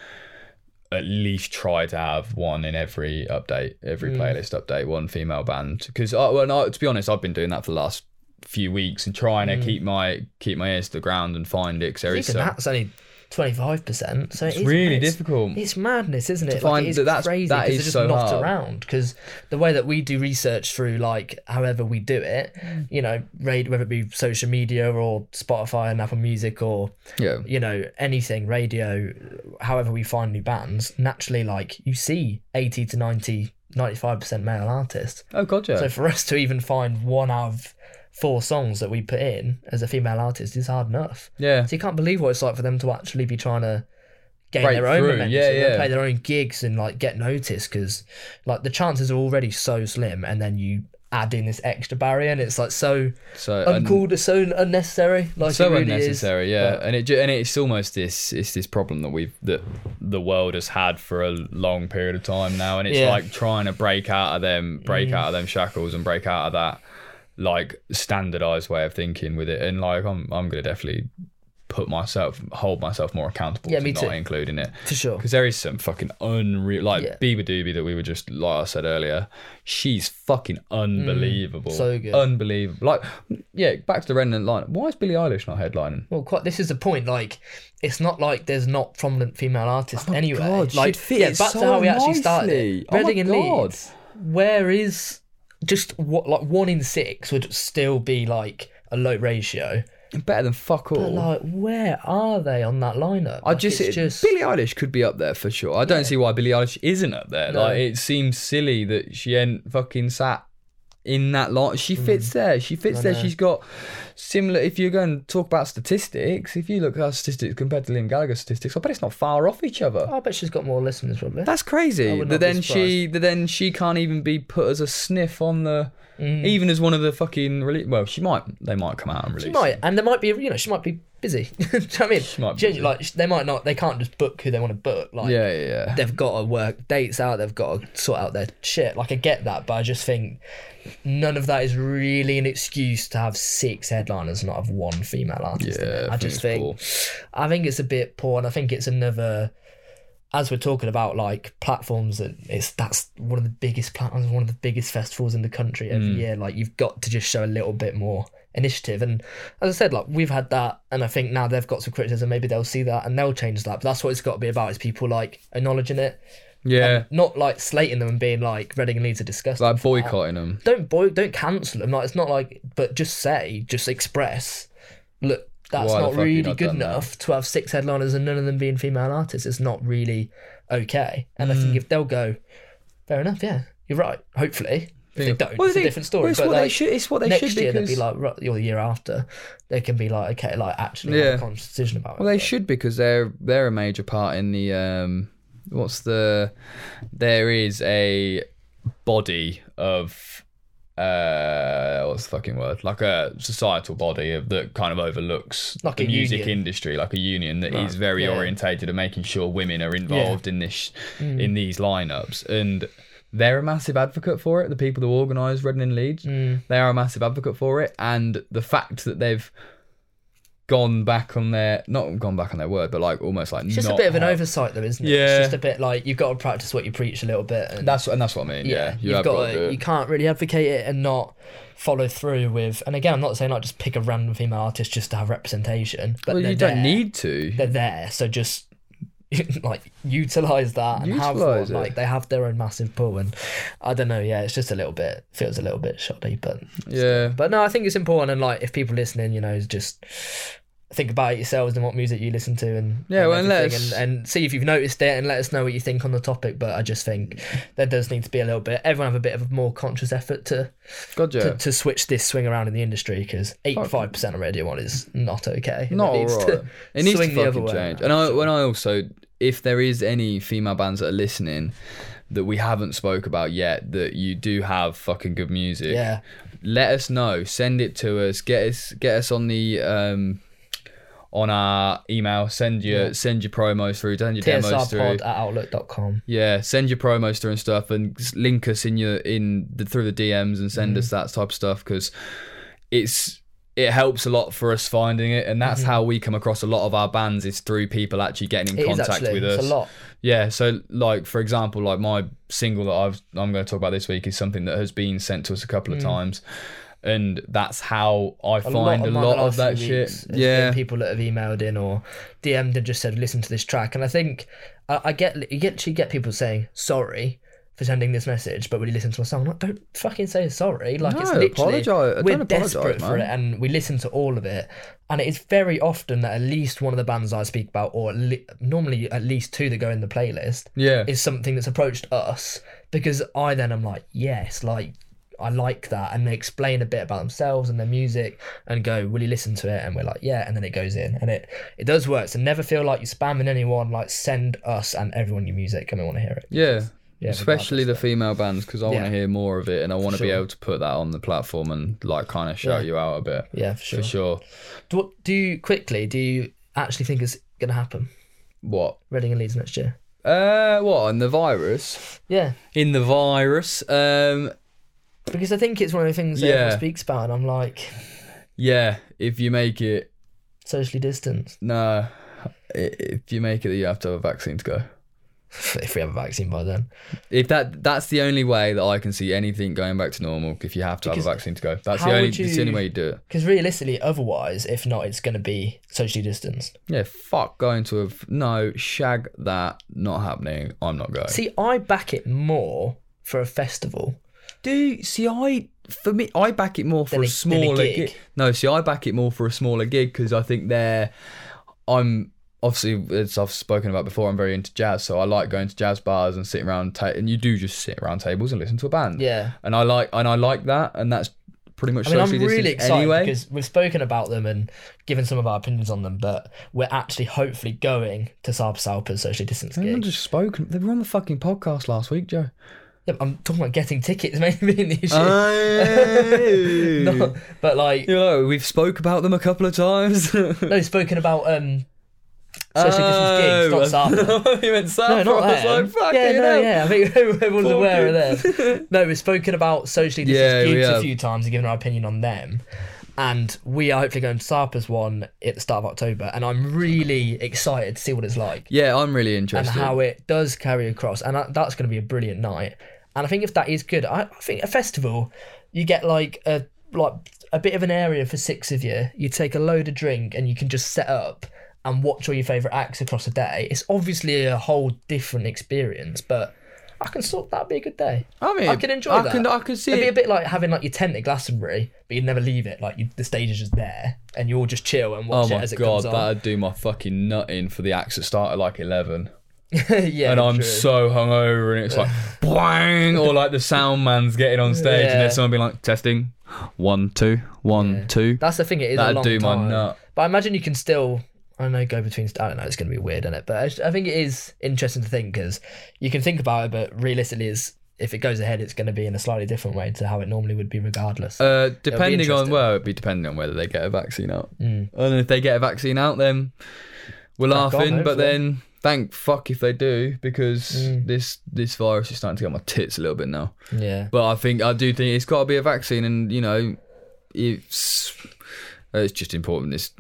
at least try to have one in every update, every Mm. playlist update, one female band. Because I, well, no, to be honest, I've been doing that for the last few weeks and trying to keep my keep my ears to the ground and find it. Because there is Mm. Even so, that's only twenty five percent. So it's it is really it's- difficult. It's madness, isn't it? find like, it is that crazy that because they're just so not hard. around. Because the way that we do research through, like, however we do it, Mm. you know, radio, whether it be social media or Spotify and Apple Music or yeah, you know anything, radio, however we find new bands, naturally, like you see eighty to 90 95 percent male artists. oh god, yeah. So for us to even find one out of four songs that we put in as a female artist is hard enough. yeah, So you can't believe what it's like for them to actually be trying to gain Break their own through, momentum, yeah, yeah. play their own gigs and like get noticed because like the chances are already so slim, and then you add in this extra barrier, and it's like so so uncalled, it's so unnecessary. Like it so really unnecessary, is. yeah. But- and it and it's almost this it's this problem that we've that the world has had for a long period of time now, and it's Yeah. Mm. like trying to break out of them, break out of them shackles, and break out of that like standardized way of thinking with it. And like I'm I'm gonna definitely put myself hold myself more accountable Yeah, to me not too. including it. for sure. Because there is some fucking unreal, like Yeah. Beabadoobee that we were just, like I said earlier, she's fucking unbelievable. Mm, so good. Unbelievable. Like, yeah, back to the Remnant line. Why is Billie Eilish not headlining? Well, quite. This is the point. Like, it's not like there's not prominent female artists anyway. Oh God, like, yeah, back to how we actually started. nicely. Oh Reading and God. Leeds. Where is just what like one in six would still be like a low ratio. Better than fuck all. But like, where are they on that lineup? I Like, just, it's just Billie Eilish could be up there for sure. I don't see why Billie Eilish isn't up there. No. Like it seems silly that she ain't fucking sat in that lot. She fits there. She fits Mm. There. She's got similar. If you're going to talk about statistics, if you look at her statistics compared to Liam Gallagher's statistics, I bet it's not far off each other. I bet she's got more listeners probably. That's crazy. That then she, that then she can't even be put as a sniff on the, Mm. even as one of the fucking release. Well, she might. They might come out and release. She might, and there might be, you know, she might be busy. *laughs* Do you know I mean? She might be like they might not, they can't just book who they want to book. Like, Yeah, yeah, yeah. they've got to work dates out. They've got to sort out their shit. Like I get that, but I just think none of that is really an excuse to have six headliners and not have one female artist. Yeah. I I think just think, poor. I think it's a bit poor, and I think it's another. As we're talking about like platforms, that it's that's one of the biggest platforms, one of the biggest festivals in the country every Mm. year. Like you've got to just show a little bit more initiative. And as I said, like we've had that, and I think now they've got some criticism. Maybe they'll see that and they'll change that. But that's what it's got to be about: is people like acknowledging it, Yeah, not like slating them and being like Reading and Leeds are disgusting. like boycotting them. Don't boy, don't cancel them. Like it's not like, but just say, just express. Look, that's Why not fuck have you really not good done that? enough to have six headliners and none of them being female artists. It's not really okay. And I Mm. think if they'll go, fair enough. Yeah, you're right. Hopefully, if they don't, Well, it's a different story. well, it's but what they should. It's what they next should year because they'll be like, right, or the year after, they can be like, okay, like actually Yeah. have a conscious decision about Well, it. they But- should because they're they're a major part in the um. What's the? There is a body of uh what's the fucking word? Like a societal body of, that kind of overlooks Like the music union. industry, like a union that is very yeah. orientated at making sure women are involved in this in these lineups and. They're a massive advocate for it. The people who organise Reading and Leeds, they are a massive advocate for it. And the fact that they've gone back on their not gone back on their word, but like almost like It's just a bit of an oversight, though, isn't it? Yeah. It's just a bit like you've got to practice what you preach a little bit. And That's and that's what I mean. Yeah, you you have have got to. to, you can't really advocate it and not follow through with. And again, I'm not saying like just pick a random female artist just to have representation, but well, you don't there. need to. They're there, so just *laughs* like utilize that and have one. it. like they have their own massive pool. And I don't know, yeah, it's just a little bit feels a little bit shoddy, but Yeah, but no, I think it's important. And like if people listening, you know, just think about it yourselves and what music you listen to and Yeah, and well, and let us- and, and see if you've noticed it and let us know what you think on the topic. But I just think there does need to be a little bit. Everyone have a bit of a more conscious effort to gotcha. to, to switch this swing around in the industry because eighty five percent of Radio One is not okay. Not it needs alright. to It needs to swing the other way change. around. And I, when I also, if there is any female bands that are listening that we haven't spoke about yet, that you do have fucking good music, Yeah. let us know. Send it to us. Get us, get us on the. um on our email, send your send your promos through, send your demos through. At outlook.com. Yeah, send your promos through and stuff, and link us in your in the, through the DMs and Mm-hmm. send us that type of stuff because it's it helps a lot for us finding it, and that's how we come across a lot of our bands is through people actually getting in Mm-hmm. It contact actually with us. it's a lot. Yeah, so like for example, like my single that I've I'm going to talk about this week is something that has been sent to us a couple of times, and that's how I. A find a lot, of that shit. Yeah, been people that have emailed in or DM'd and just said, "Listen to this track." And I think I, I get you get you get people saying sorry for sending this message, but when you listen to a song, like, don't fucking say sorry. Like it's No, literally apologise. we're desperate for it, and we listen to all of it. And it is very often that at least one of the bands I speak about, or at le- normally at least two that go in the playlist, yeah, is something that's approached us because I then am like, yes, like I like that, and they explain a bit about themselves and their music, and go, will you listen to it? And we're like, yeah, and then it goes in, and it it does work. So never feel like you're spamming anyone. Like send us and everyone your music, and we want to hear it. yeah. Yeah, Especially the female bands because I want to hear more of it and I want to be able to put that on the platform and like kind of shout Yeah. you out a bit. Yeah, for sure. For sure. Do, what- do you quickly? Do you actually think it's gonna happen? What? Reading and Leeds next year. Uh, what? In the virus? Yeah, In the virus? Um, because I think it's one of the things that Yeah. everyone speaks about, and I'm like yeah. If you make it, socially distanced. no. If you make it, that you have to have a vaccine to go. *laughs* if we have a vaccine by then. If that that's the only way that I can see anything going back to normal. If you have to Because have a vaccine to go, that's the only would it's the only way you do it. Because realistically, otherwise, if not, it's going to be socially distanced. Yeah, fuck going to a f- no shag that not happening. I'm not going. See, I back it more for a festival. Do see, I for me, I back it more for a a- than a smaller gig. gig. No, see, I back it more for a smaller gig because I think they're. I'm obviously as I've spoken about before. I'm very into jazz, so I like going to jazz bars and sitting around. Ta- and you do just sit around tables and listen to a band. Yeah. and I like and I like that, and that's pretty much I mean, I'm really excited anyway. because we've spoken about them and given some of our opinions on them, but we're actually hopefully going to Sarp Salper's socially distanced haven't gig. just spoken. They were on the fucking podcast last week, Joe. Yeah, I'm talking about getting tickets, *laughs* maybe being the issue. Oh. *laughs* No, but like, You know, we've spoke about them a couple of times. *laughs* no, spoken about um, socially distanced gigs, not Sarper. Oh, you meant Sarper. No, not I was like, yeah, no, hell. yeah. I think everyone's Fucking- aware of them. No, we've spoken about socially Yeah, distanced we gigs a few times and given our opinion on them. And we are hopefully going to Sarper's one at the start of October, and I'm really excited to see what it's like Yeah, I'm really interested. and how it does carry across. And that's going to be a brilliant night. And I think if that is good, I, I think a festival, you get like a like a bit of an area for six of you. You take a load of drink and you can just set up and watch all your favourite acts across a day. It's obviously a whole different experience, but I can sort that'd be a good day. I mean, I can enjoy I that. Can, I can see It'd be a bit like having like your tent at Glastonbury, but you'd never leave it. Like you, the stage is just there, and you all just chill and Oh watch it my as it god, comes on. Oh my God, that'd do my fucking nut in for the acts that start at like eleven, *laughs* yeah, and I'm true. so hungover, and it's like *laughs* bang, or like the sound man's getting on stage, and Yeah. there's someone being like testing, one, two, one, Yeah. two. That's the thing. It is a That'd long do my time. nut. But I imagine you can still. I don't know go between. I don't know. It's going to be weird, isn't it? But I, I think it is interesting to think because you can think about it, but realistically, it's if it goes ahead, it's going to be in a slightly different way to how it normally would be, regardless. Uh, depending on well, it'd be depending on whether they get a vaccine out. Mm. And if they get a vaccine out, then we're on, laughing. but then thank fuck if they do, because Mm. this this virus is starting to get my tits a little bit now. yeah. But I think I do think it's got to be a vaccine, and you know, it's it's just important. It's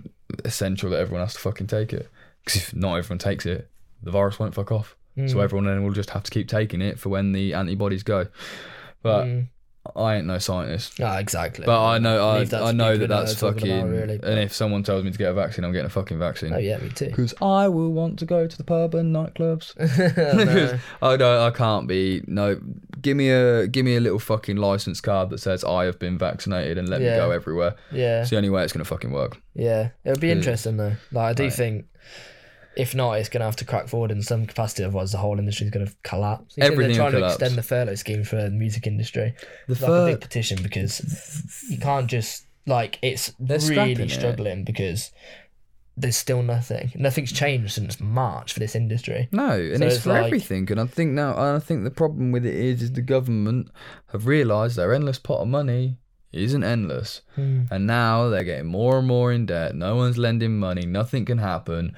essential that everyone has to fucking take it. Because if not everyone takes it, the virus won't fuck off. So Mm. everyone then will just have to keep taking it for when the antibodies go. But Mm. I ain't no scientist. Ah, exactly. But I know I, Leave that I to know people that who that's what they're talking fucking. about, really, and if someone tells me to get a vaccine, I'm getting a fucking vaccine. Oh yeah, me too. Because I will want to go to the pub and nightclubs. *laughs* no. *laughs* I don't. I can't be. No, give me a give me a little fucking license card that says I have been vaccinated and let Yeah. me go everywhere. Yeah, It's the only way it's gonna fucking work. yeah. It would be interesting though. Like I do think, if not, it's going to have to crack forward in some capacity. Otherwise, the whole industry is going to collapse. You Everything they're trying will to extend the furlough scheme for the music industry. The It's like a big petition because you can't just like it's They're really it. struggling because there's still nothing. Nothing's changed since March for this industry. No, and So it's, it's for like- everything. And I think now, I think the problem with it is, is the government have realised their endless pot of money isn't endless, Hmm. and now they're getting more and more in debt. No one's lending money. Nothing can happen.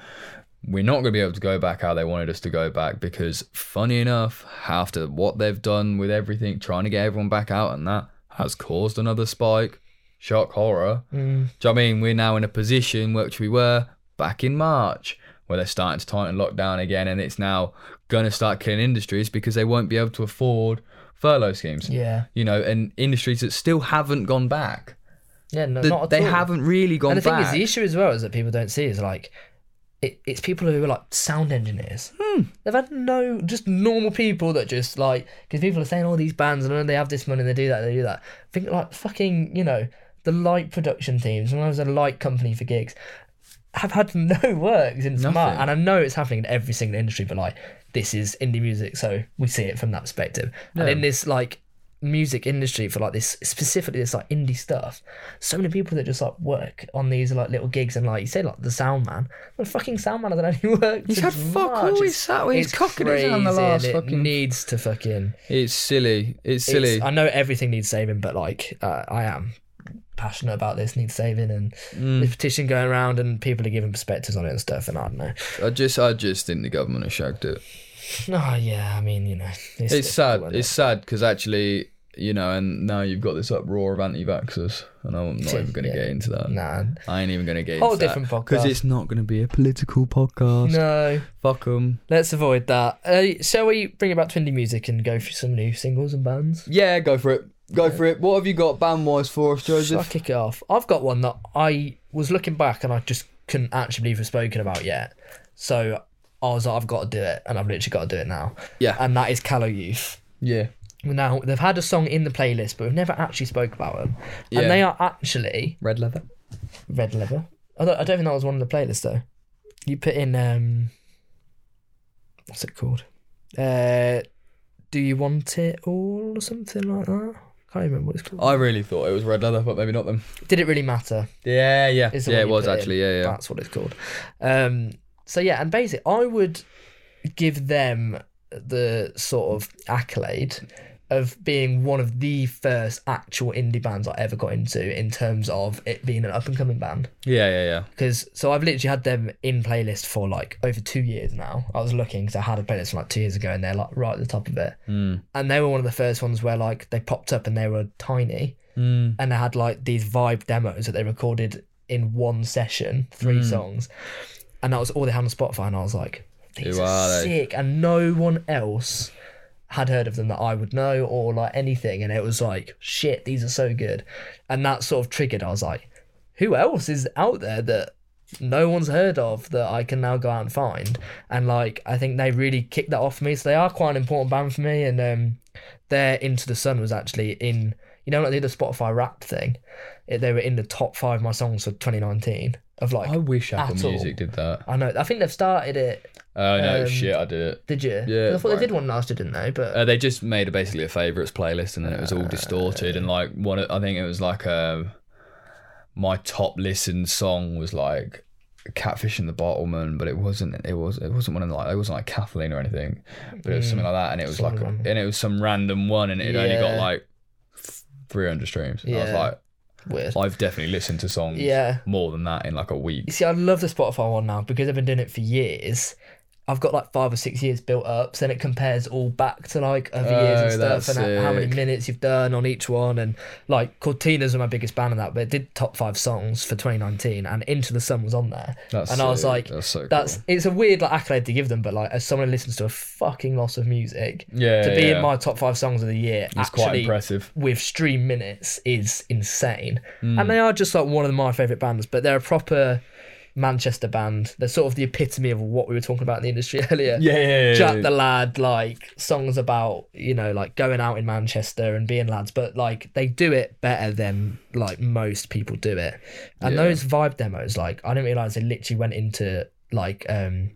We're not going to be able to go back how they wanted us to go back because, funny enough, after what they've done with everything, trying to get everyone back out, and that has caused another spike. Shock horror. Mm. Do you know what I mean? We're now in a position which we were back in March, where they're starting to tighten lockdown again, and it's now going to start killing industries because they won't be able to afford furlough schemes. Yeah, You know, and industries that still haven't gone back. yeah. No, The- not at they all. haven't really gone back. and the thing is, the issue as well is that people don't see is like, it, it's people who are like sound engineers. Hmm. They've had no, just normal people that just like, because people are saying all these bands and oh, they have this money, they do that, they do that. Think like fucking, you know, the light production teams. When I was a light company for gigs, have had *laughs* no work since Nothing. March, and I know it's happening in every single industry, but like this is indie music, so we see it from that perspective. And in this like music industry for like this specifically this like indie stuff, so many people that just like work on these like little gigs and like you say like the sound man, the fucking sound man hasn't had any work. He's had since fuck March. all. He's sat with his it's cocking his hand the last and fucking. Needs to fucking. It's silly. It's it's- silly. I know everything needs saving, but like uh, I am passionate about this needs saving and Mm. this petition going around and people are giving perspectives on it and stuff and I don't know. I just, I just think the government has shagged it. Oh yeah, I mean you know it's, It's sad. It's sad because actually, you know, and now you've got this uproar of anti-vaxxers, and I'm not even going to Yeah. get into that. Nah, I ain't even going to get Whole into different because podcast. it's not going to be a political podcast. no. Fuck them. Let's avoid that. Uh, shall we bring to indie music and go through some new singles and bands? Yeah, go for it. Go for it. What have you got band-wise for us, Shall I kick it off? I've got one that I was looking back and I just couldn't actually believe we've spoken about yet. So I was like, I've got to do it, and I've literally got to do it now. Yeah. And that is Callow Youth. Yeah. Now they've had a song in the playlist, but we've never actually spoke about them. Yeah. And they are actually Red leather. Red Leather. I don't, I don't think that was one of the playlists though. You put in um, what's it called? Uh, do you want it all or something like that? Can't remember what it's called. I really thought it was red leather, but maybe not them. Did it really matter? Yeah, yeah, yeah. It was put in. actually. Yeah, yeah. That's what it's called. Um, so yeah, and basically, I would give them the sort of accolade of being one of the first actual indie bands I ever got into in terms of it being an up and coming band. Yeah, yeah, yeah. Because so I've literally had them in playlist for like over two years now. I was looking because I had a playlist from like two years ago, and they're like right at the top of it. Mm. And they were one of the first ones where like they popped up and they were tiny, Mm. and they had like these vibe demos that they recorded in one session, three Mm. songs, and that was all they had on Spotify. And I was like, these Who are, are sick, and no one else had heard of them that I would know or like anything. And it was like, shit, these are so good, and that sort of triggered. I was like, who else is out there that no one's heard of that I can now go out and find. And like I think they really kicked that off for me. So they are quite an important band for me. And um their Into the Sun was actually in you know like they did the Spotify rap thing. It, they were in the top five of my songs for 2019 of like I wish Apple at all. Music did that. I know I think they've started it. Oh no, Um, shit! I did it. Did you? Yeah, 'Cause I thought they did one last year, didn't they? But Uh, they just made a, basically a favorites playlist, and then it was all distorted. And like one, of- I think it was like um, my top listened song was like Catfish and the Bottlemen, but it wasn't. It was. It wasn't one of the, like. It wasn't like Kathleen or anything, but it was something like that. And it was like, Mm. Something and it was some random one, and it only got Yeah. like three hundred streams. And I was Yeah. like, Weird. I've definitely listened to songs Yeah. more than that in like a week. You see, I love the Spotify one now because I've been doing it for years. I've got like five or six years built up, so then it compares all back to like other years and Oh, stuff, and how many minutes you've done on each one. And like Courteeners were my biggest band of that, but it did top five songs for 2019, and Into the Sun was on there. That's and I was like, that's so That's cool. it's a weird like accolade to give them, but like as someone who listens to a fucking lot of music, yeah, to be yeah. in my top five songs of the year, It's quite impressive. with stream minutes is insane. Mm. And they are just like one of my favourite bands, but they're a proper Manchester band. They're sort of the epitome of what we were talking about in the industry *laughs* earlier. Yeah, yeah, yeah. Jack yeah. the Lad, like songs about, you know, like going out in Manchester and being lads, but like they do it better than like most people do it. And those vibe demos, like I didn't realise they literally went into like um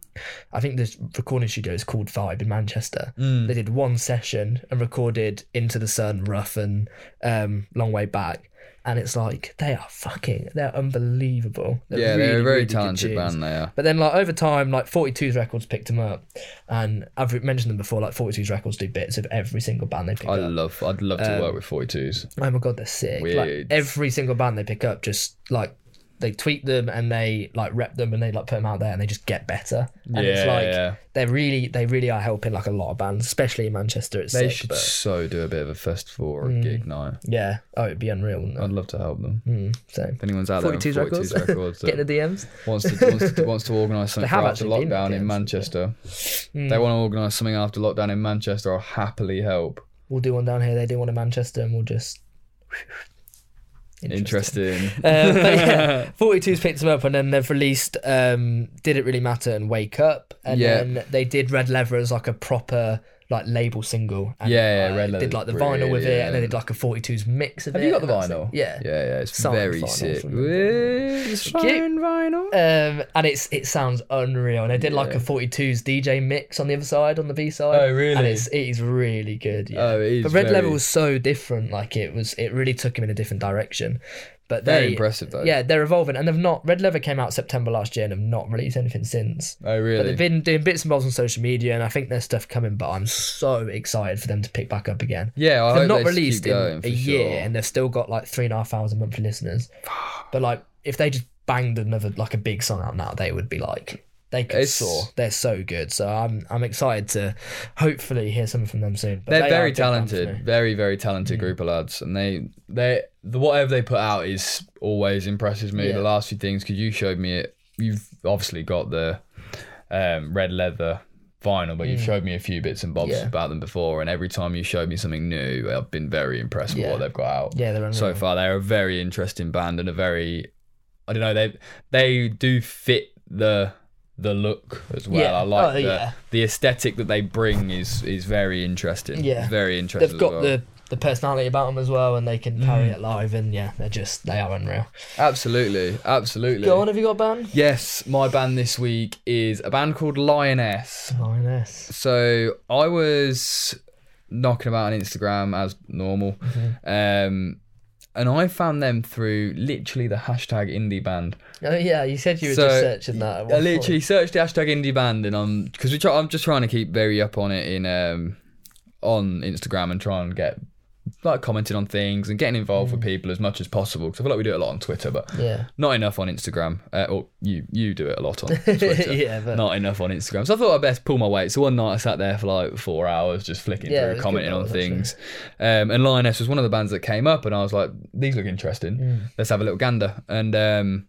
I think this recording studio is called Vibe in Manchester. Mm. They did one session and recorded Into the Sun, Rough and um Long Way Back. And it's like they are fucking they're unbelievable. yeah, they're really, a very really talented band. They are. But then, like over time, like 42's records picked them up, and I've mentioned them before. Like 42's records do bits of every single band they pick I up. I love. I'd love to Um, work with 42s. Oh my god, they're sick! Like Weird. every single band they pick up, just like they tweak them and they like rep them and they like put them out there and they just get better. And it's Yeah, like yeah. they're really, they really are helping like a lot of bands, especially in Manchester. It's They sick, should but so do a bit of a festival or a Mm. gig night. yeah, oh, it'd be unreal. Wouldn't it? I'd love to help them. Mm, so If anyone's out there on 42's 42's records, records, *laughs* get in the DMs. wants to wants to, wants to organise *laughs* something after lockdown in Manchester. Mm. They want to organise something after lockdown in Manchester. I'll happily help. We'll do one down here. They do one in Manchester, and we'll just. Interesting. *laughs* Uh, but yeah, *laughs* 42's picked them up and then they've released um, Did It Really Matter and Wake Up. And Yeah. then they did Red Leather as like a proper like label single. And, Yeah, yeah, uh, Red Did like the vinyl with it and then they did like a 42's mix of Have it. you got the vinyl? it. Yeah. yeah, yeah. It's Signed very sick. It's signed vinyl. Um, and it's it sounds unreal. And they did like Yeah. a 42's DJ mix on the other side, on the B side. Oh, really? And it's it is really good. Yeah. Oh, it is but Red very- Leather was so different. Like it was, it really took him in a different direction. But Very they, impressive though. yeah, they're evolving, and they've not. Red Leather came out September last year, and have not released anything since. Oh, really? But they've been doing bits and bobs on social media, and I think there's stuff coming. But I'm so excited for them to pick back up again. yeah, I they've hope not they released in going, a for year, and they've still got like three and a half thousand monthly listeners. *sighs* But like, if they just banged another like a big song out now, they would be like they could It's- soar. They're so good. So I'm I'm excited to hopefully hear something from them soon. But They're they very big band for talented, very very talented Mm. group of lads, and they they the whatever they put out is always impresses me. Yeah. The last few things because you showed me it. You've obviously got the um, red leather vinyl, but you've showed me a few bits and bobs Mm. Yeah. about them before, and every time you showed me something new, I've been very impressed with what they've got out. Yeah, they're unreal. so far. They're a very interesting band and a very I don't know they they do fit the the look as well. Yeah. I like Oh, the, yeah. the aesthetic that they bring is is very interesting. Yeah. Very interesting. They've got well. the the personality about them as well, and they can carry it live. And yeah, they're just they are unreal. absolutely absolutely. Go on, have you got a band? Yes, my band this week is a band called Lyoness. Lyoness. So I was knocking about on Instagram as normal, um, and I found them through literally the hashtag indie band. Oh yeah, you said you were So, just searching that. at I literally point. searched the hashtag indie band, and I'm because we try, I'm just trying to keep very up on it in um, on Instagram and try and get like commenting on things and getting involved Mm. with people as much as possible. Because I feel like we do it a lot on Twitter, but Yeah. not enough on Instagram. Uh, or you you do it a lot on *laughs* Twitter. Yeah, but- not enough on Instagram. So I thought I'd best pull my weight. So one night I sat there for like four hours just flicking Yeah, through, commenting on things. Um, and Lyoness was one of the bands that came up, and I was like, these look interesting. Mm. Let's have a little gander. And um,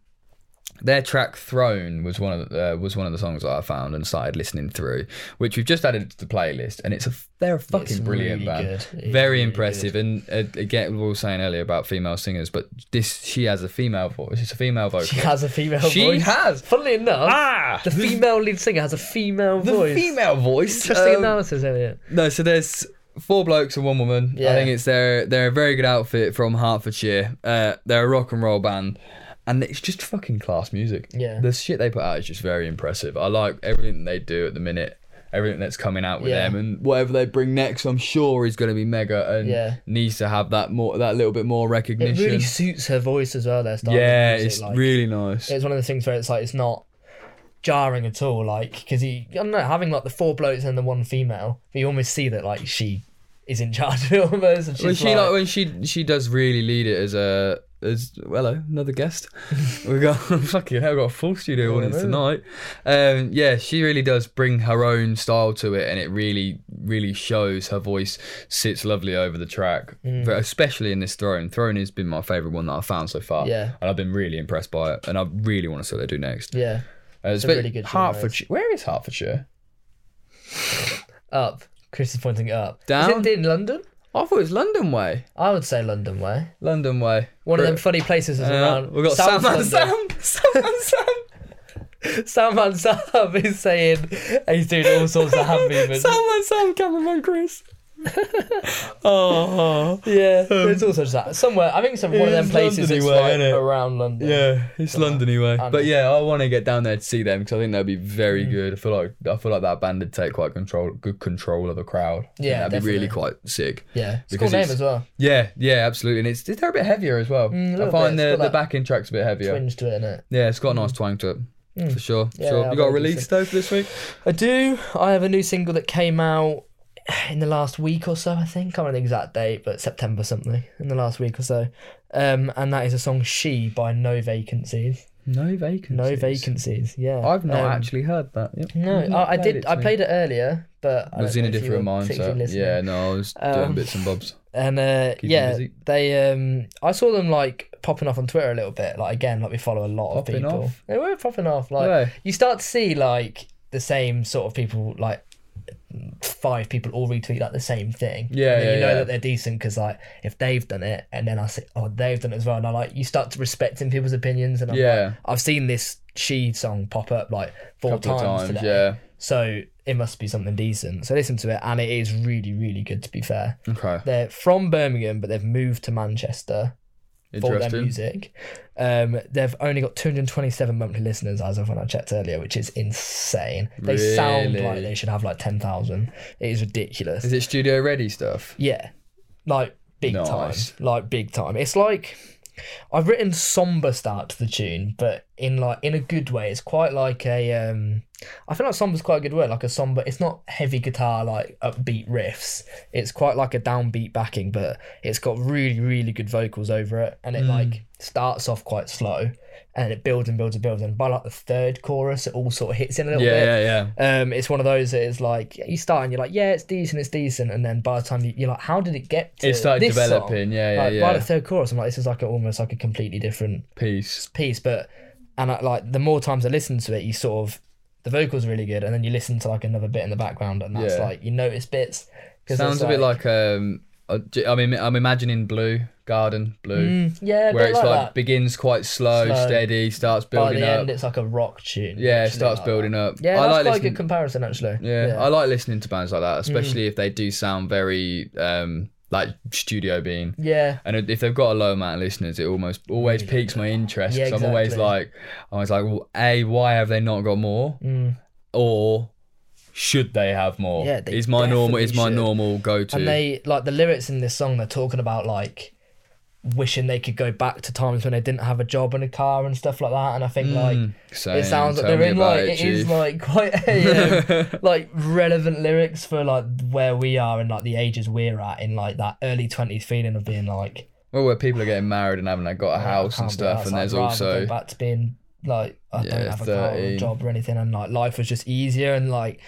their track "Throne" was one of the, uh, was one of the songs that I found and started listening through, which we've just added to the playlist. And it's a they're a fucking It's brilliant really band, good. Very really impressive. And uh, again, we were saying earlier about female singers, but this she has a female voice. It's a female vocal. She has a female voice. She voice. has. Funnily enough, ah the female lead singer has a female the voice. female voice. Interesting Um, analysis, Elliot. No, so there's four blokes and one woman. Yeah. I think it's their they're a very good outfit from Hertfordshire. Uh, they're a rock and roll band, and it's just fucking class music. Yeah. the shit they put out is just very impressive. I like everything they do at the minute. Everything that's coming out with Yeah. them and whatever they bring next, I'm sure is going to be mega and Yeah. needs to have that more, that little bit more recognition. It really suits her voice as well. Their style. yeah, music, it's like- really nice. It's one of the things where it's like it's not jarring at all. Like because he, I don't know, having like the four blokes and the one female, you almost see that like she is in charge *laughs* of it almost. And she like, when she she does really lead it as a as well another guest *laughs* we got *laughs* fucking hell got a full studio audience tonight um yeah she really does bring her own style to it and it really really shows her voice sits lovely over the track Mm. but especially in this throne throne has been my favorite one that i've found so far Yeah. and i've been really impressed by it and i really want to see what they do next yeah, uh, a especially really good hertfordshire where is hertfordshire up. Chris is pointing it up. Down? Is it in London? i thought it was london way I would say London way. london way One of them funny places is uh, around. we've got South sam and *laughs* sam sam and sam Sam and Sam is saying he's doing all sorts of hand *laughs* movements. Sam and Sam, cameraman Chris. *laughs* oh, Yeah, there's also just that somewhere. I think it's one of them places London-y way, like innit? around London. yeah, it's London anyway. But yeah, I want to get down there to see them because I think they'll be very Mm. good. I feel like I feel like that band would take quite control, good control of a crowd. I think Yeah, that'd be really quite sick. yeah. It's a Because cool name it's- as well. Yeah, yeah, absolutely. And it's they're a bit heavier as well. Mm, a I little find bit. It's the got the that backing track's a bit heavier. Twinge to it, innit? Yeah, it's got a nice twang to it. For sure. Yeah, sure. yeah, You got a release though for this week? I do. I have a new single that came out *sighs* in the last week or so. I think. I can't remember the exact date, but September something in the last week or so. Um, and that is a song "She" by No Vacancies. No vacancies. No vacancies. Yeah. I've not Um, actually heard that. Yep. No, I, I did. I played it earlier, but I I was in a know if you different mindset. listening. Yeah, no, I was doing Um, bits and bobs. And uh, yeah, they um, I saw them like popping off on Twitter a little bit. Like again, like we follow a lot Popping of people. off? They were popping off. Like Were you start to see like the same sort of people, like five people all retweet like the same thing. Yeah, yeah, you know yeah. that they're decent because like if they've done it, and then I say, oh, they've done it as well, and I like you start to respecting people's opinions. And I'm Yeah. like, I've seen this she song pop up like four times, times, today. yeah. So it must be something decent. So listen to it, and it is really, really good. To be fair, Okay. they're from Birmingham, but they've moved to Manchester for their music. Um, they've only got 227 monthly listeners as of when I checked earlier, which is insane. They sound like they should have like 10,000. It is ridiculous. Is it studio ready stuff? yeah, like big Nice. time, like big time. It's like I've written somber start to the tune, but in like in a good way. It's quite like a um. I feel like somber's quite a good word, like a somber. It's not heavy guitar like upbeat riffs. It's quite like a downbeat backing, but it's got really really good vocals over it, and it like starts off quite slow, and it builds and builds and builds, and by like the third chorus, it all sort of hits in a little bit. Yeah, yeah, yeah. Um, it's one of those that is like you start and you're like, yeah, it's decent, it's decent, and then by the time you, you're like, how did it get to this? It started this developing, song? yeah, yeah, like, yeah. By the third chorus, I'm like, this is like a, almost like a completely different piece. piece, but and I, like the more times I listen to it, you sort of the vocals really good, and then you listen to like another bit in the background, and that's Yeah. like you notice bits. Sounds a bit like um. I mean, I'm imagining Blue Garden Blue, Mm, yeah, where it's like, like begins quite slow, Slow. steady, starts building By the up. end, it's like a rock tune. yeah, it starts like building that. up. Yeah, I that's like quite a good comparison actually. yeah, I like listening to bands like that, Mm. especially if they do sound very um like studio being. yeah, And if they've got a low amount of listeners, it almost always piques my interest. Yeah, 'cause I'm always like, I'm always like, well, a, why have they not got more, Mm. or should they have more? Yeah, they is my normal is my should. normal go to. And they like the lyrics in this song. They're talking about like wishing they could go back to times when they didn't have a job and a car and stuff like that. And I think like it sounds like they're in like it is like quite *laughs* a, um, *laughs* like relevant lyrics for like where we are and like the ages we're at in like that early twenties feeling of being like well, where people are getting married and having like, got a "Oh, house and stuff, and I'd there's also back to being like I Yeah, don't have a car or a job or anything and like life was just easier and like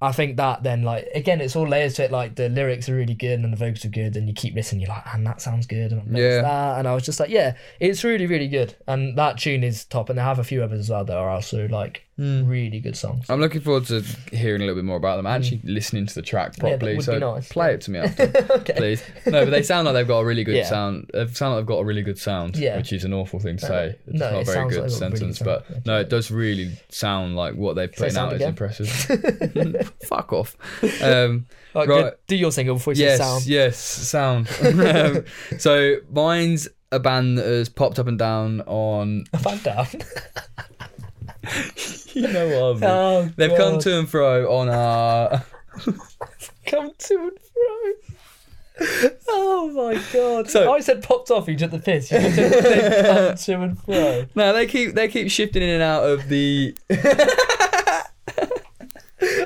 I think that then like again it's all layers to it like the lyrics are really good and the vocals are good and you keep listening you're like and that sounds good and Yeah. yeah. that and I was just like yeah it's really really good and that tune is top and they have a few others as well that are also like Hmm. really good songs I'm looking forward to hearing a little bit more about them. Actually, listening to the track Hmm. that properly. would so be nice. play it to me after, *laughs* okay please. No, but they sound like they've got a really good Yeah. sound. They sound like they've got a really good sound, Yeah. which is an awful thing to No, say. It's no, not a it very sounds good like they've got a really sentence, but sound. no, it does really sound like what they're Say putting sound out is impressive. *laughs* *laughs* Fuck off. Um, Right, Right. good. do your single before you say yes, sound yes, sound. um, so mine's a band that has popped up and down on. Fan down *laughs* You know what? I mean. oh, They've come to and fro on our. *laughs* come to and fro Oh my god! So- I said popped off. He took the piss. You said they've come *laughs* to and fro. No, they keep they keep shifting in and out of the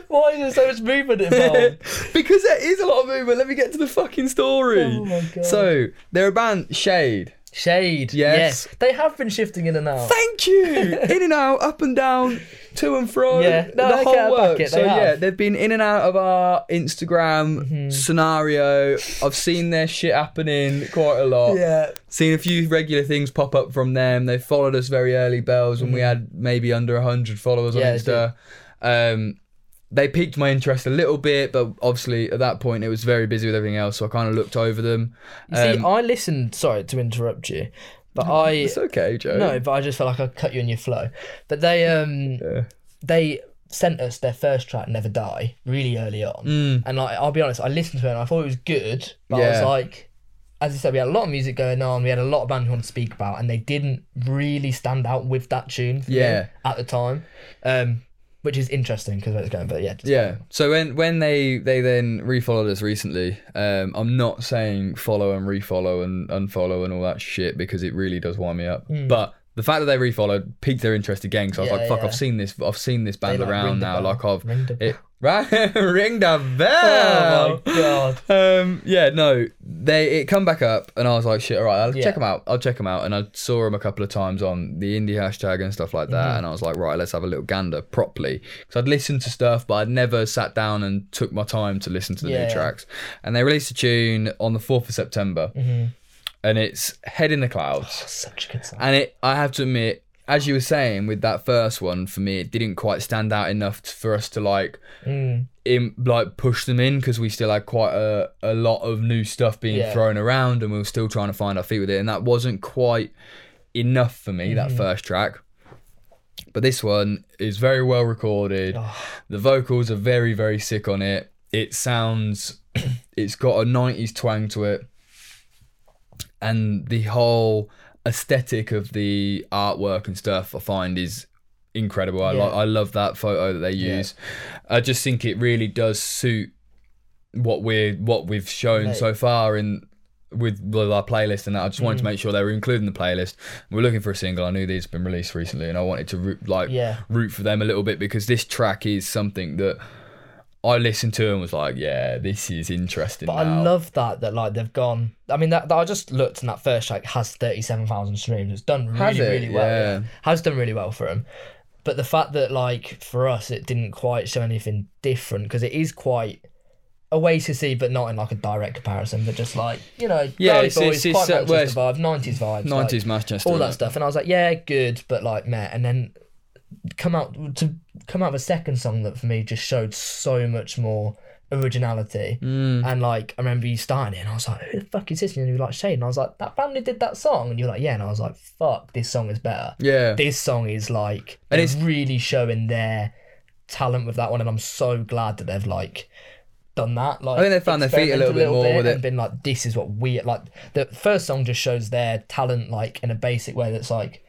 Why is there so much movement involved? because there is a lot of movement. Let me get to the fucking story. Oh my God. So they're a band Shade. Shade. Yes. They have been shifting in and out. Thank you. *laughs* in and out, up and down, to and fro. Yeah. No, the whole work. So they yeah, have. they've been in and out of our Instagram Mm-hmm. scenario. I've seen their shit happening quite a lot. Yeah. Seen a few regular things pop up from them. They followed us very early, bells, when we had maybe under hundred followers on Mm-hmm. Yeah, they Insta. Um, they piqued my interest a little bit, but obviously at that point it was very busy with everything else, so I kind of looked over them. You see, Um, I listened. Sorry to interrupt you, but I It's okay, Joe. no, but I just felt like I cut you in your flow. But they um Yeah. they sent us their first track, "Never Die," really early on, Mm. and like I'll be honest, I listened to it and I thought it was good, but I was like. As I said, we had a lot of music going on. We had a lot of bands we want to speak about, and they didn't really stand out with that tune. Yeah. at the time, um, which is interesting because it's going. But yeah, just- Yeah. So when when they they then refollowed us recently, um, I'm not saying follow and refollow and unfollow and all that shit because it really does wind me up. But the fact that they refollowed piqued their interest again So I was. Yeah, like, fuck, yeah. I've seen this, I've seen this band like, around now. bell. Like I've it, right, *laughs* ring the bell. Oh my god. Um, yeah, no, they it come back up, and I was like, shit, all right, I'll Yeah. check them out. I'll check them out, and I saw them a couple of times on the indie hashtag and stuff like that, Mm-hmm. and I was like, right, let's have a little gander properly, because I'd listened to stuff, but I'd never sat down and took my time to listen to the Yeah. new tracks. And they released a tune on the fourth of September, Mm-hmm. and it's Head in the Clouds, Such a good song. and it, I have to admit. As you were saying with that first one, for me, it didn't quite stand out enough for us to like Mm. in like push them in because we still had quite a, a lot of new stuff being Yeah. thrown around and we were still trying to find our feet with it and that wasn't quite enough for me Mm-hmm. that first track but this one is very well recorded Oh. the vocals are very very sick on it it sounds *clears throat* it's got a 90s twang to it and the whole aesthetic of the artwork and stuff I find is incredible. I Yeah. like I love that photo that they Yeah. use. I just think it really does suit what we're what we've shown Mate. so far in with, with our playlist and that. I just Mm. wanted to make sure they were including the playlist. We're looking for a single. I knew these had been released recently and I wanted to root, like Yeah. root for them a little bit because this track is something that I listened to and was like, yeah, this is interesting. But I love that that like they've gone. I mean that, that I just looked and that first track has thirty seven thousand streams. It's done really it? really well. Yeah. Yeah. Has done really well for them. But the fact that like for us it didn't quite show anything different because it is quite Oasisy, but not in like a direct comparison, but just like you know, Yeah, it's- boys, it's- quite it's, uh, Manchester vibes, nineties vibes, like, 90s Manchester. all that stuff. And I was like, yeah, good, but like, meh. And then come out to come out of a second song that for me just showed so much more originality. Mm. And like, I remember you starting it, and I was like, who the fuck is this? And you were like, Shade. And I was like, that who did that song. And you're like, yeah. And I was like, fuck, this song is better. Yeah. This song is like, And it's- really showing their talent with that one. And I'm so glad that they've like done that. Like, I think they found their feet a little experimented bit more with and it. been like, this is what we like. The first song just shows their talent like in a basic way that's like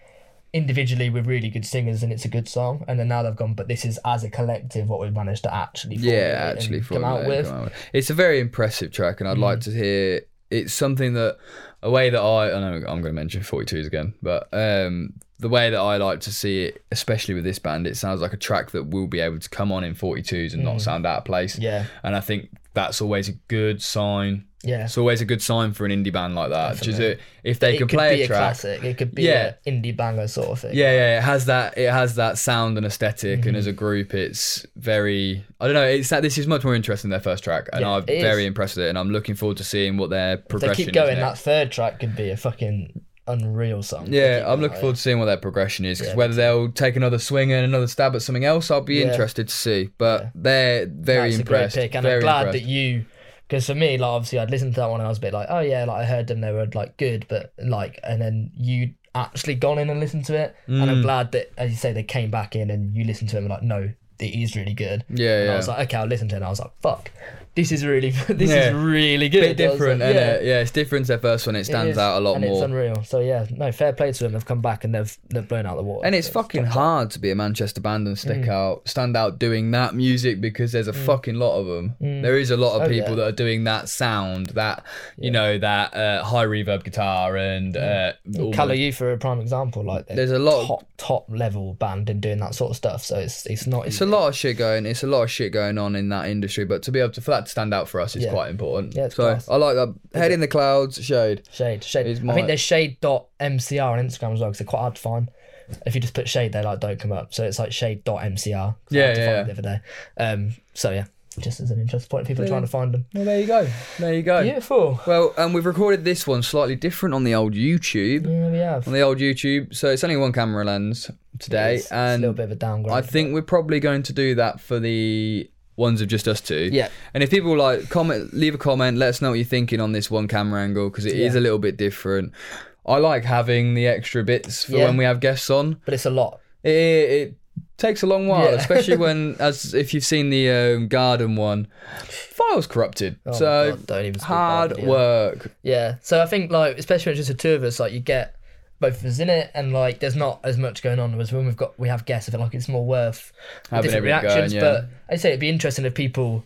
individually we're really good singers and it's a good song. And then now they've gone, but this is as a collective what we've managed to actually yeah, actually, come out with. Mm. come out with. It's a very impressive track, and I'd like to hear. It's something that a way that I I know I'm going to mention 42s again, but um, the way that I like to see it, especially with this band, it sounds like a track that will be able to come on in 42s and not sound out of place. Mm. Yeah, And I think that's always a good sign. Yeah. It's always a good sign for an indie band like that. Just Definitely. if they it can could play be a a track. classic. It could be Yeah. an indie banger sort of thing. Yeah, yeah, it has that. It has that sound and esthetic Mm-hmm. and as a group, it's very. I don't know. It's that this is much more interesting than their first track, and Yeah, I'm it is. very impressed with it. And I'm looking forward to seeing what their If they keep going, that third track could be a fucking unreal song. Yeah, I'm looking forward to seeing what their progression is. 'cause Yeah, whether they'll take another swing and another stab at something else, I'll be Yeah. interested to see. But they're very That's impressed. a great pick, and very I'm glad impressed. that you, because for me, like obviously I'd listened to that one and I was a bit like, oh yeah, like I heard them, they were like good, but like, and then you actually gone in and listened to it, and Mm. I'm glad that, as you say, they came back in and you listened to it and were like, no, it is really good. Yeah, And yeah. I was like, okay, I'll listen to it. And I was like, fuck, this is really *laughs* this Yeah. is really good. bit different, isn't yeah. it? Yeah, it's different to their first one. It It stands is, out a lot and It's more. unreal. So yeah, no, fair play to them. They've come back and they've they've blown out the water. And it's So fucking top- hard to be a Manchester band and Mm. stick out, stand out doing that music because there's a fucking lot of them. There is a lot of Oh, people yeah. that are doing that sound, that you know, that uh, high reverb guitar, and uh, Colour You for a prime example. Like There's a lot of- top top level band in doing that sort of stuff. So it's it's not. It's a lot of shit going. It's a lot of shit going on in that industry, but to be able to for that to stand out for us is Yeah. quite important. Yeah, it's so class. I like that. Head in the clouds, shade. Shade, shade. Is I my- think there's shade.mcr on Instagram as well because they're quite hard to find. If you just put shade, they like don't come up. So it's like shade.mcr. 'cause I Yeah, had to yeah, find it The other day. Um. So yeah, just as an interest point, people are trying to find them. Well, there you go. There you go. Beautiful. Well, and we've recorded this one slightly different on the old YouTube. Yeah, we have. On the old YouTube, so it's only one camera lens today, It's, it's a and little bit of a downgrade. I think we're probably going to do that for the ones of just us two. Yeah. And if people like comment, leave a comment, let us know what you're thinking on this one camera angle because it is Yeah. a little bit different. I like having the extra bits for Yeah. when we have guests on. but it's a lot. It, it takes a long while, Yeah. especially when, *laughs* as if you've seen the um, garden one, files corrupted. Oh so God, don't even hard about it, yeah. work. Yeah. So I think like especially when it's just the two of us, like you get both of us in it, and like there's not as much going on as when we've got we have guests. I feel like it's more worth Having different reactions. going, yeah. But I'd say it'd be interesting if people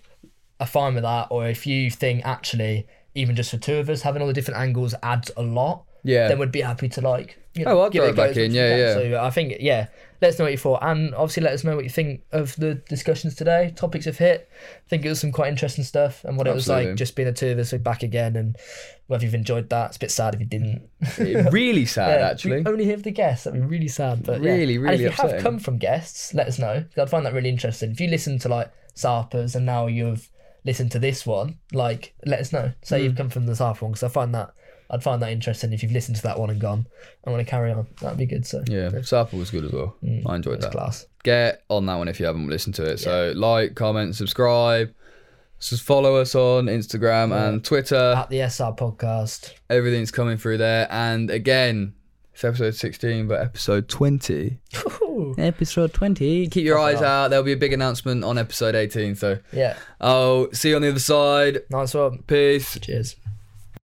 are fine with that, or if you think actually even just for two of us having all the different angles adds a lot. Yeah. Then we'd be happy to like. You Oh, know, I'd give throw it it back in, yeah, yeah. So I think yeah. Let us know what you thought, and obviously let us know what you think of the discussions today. Topics have hit. I think it was some quite interesting stuff, and what it was like just being the two of us back again, and whether you've enjoyed that. It's a bit sad if you didn't. *laughs* Really sad, Yeah, actually. only hear the guests. That'd be really sad. But yeah. Really, And really if you upsetting. have come from guests, let us know. I'd find that really interesting. If you listen to like Sarpers and now you've listened to this one, like let us know. Say Hmm. you've come from the Sarper one because I find that I'd find that interesting if you've listened to that one and gone. I want to carry on. That'd be good. So Yeah, Sarple was good as well. Mm, I enjoyed that. class. Get on that one if you haven't listened to it. So like, comment, subscribe. Just follow us on Instagram and Twitter. At the SR podcast. Everything's coming through there. And again, it's episode 16, but episode 20. Episode 20. Keep your eyes out. There'll be a big announcement on episode 18. So Yeah. I'll see you on the other side. Nice one. Peace. Cheers.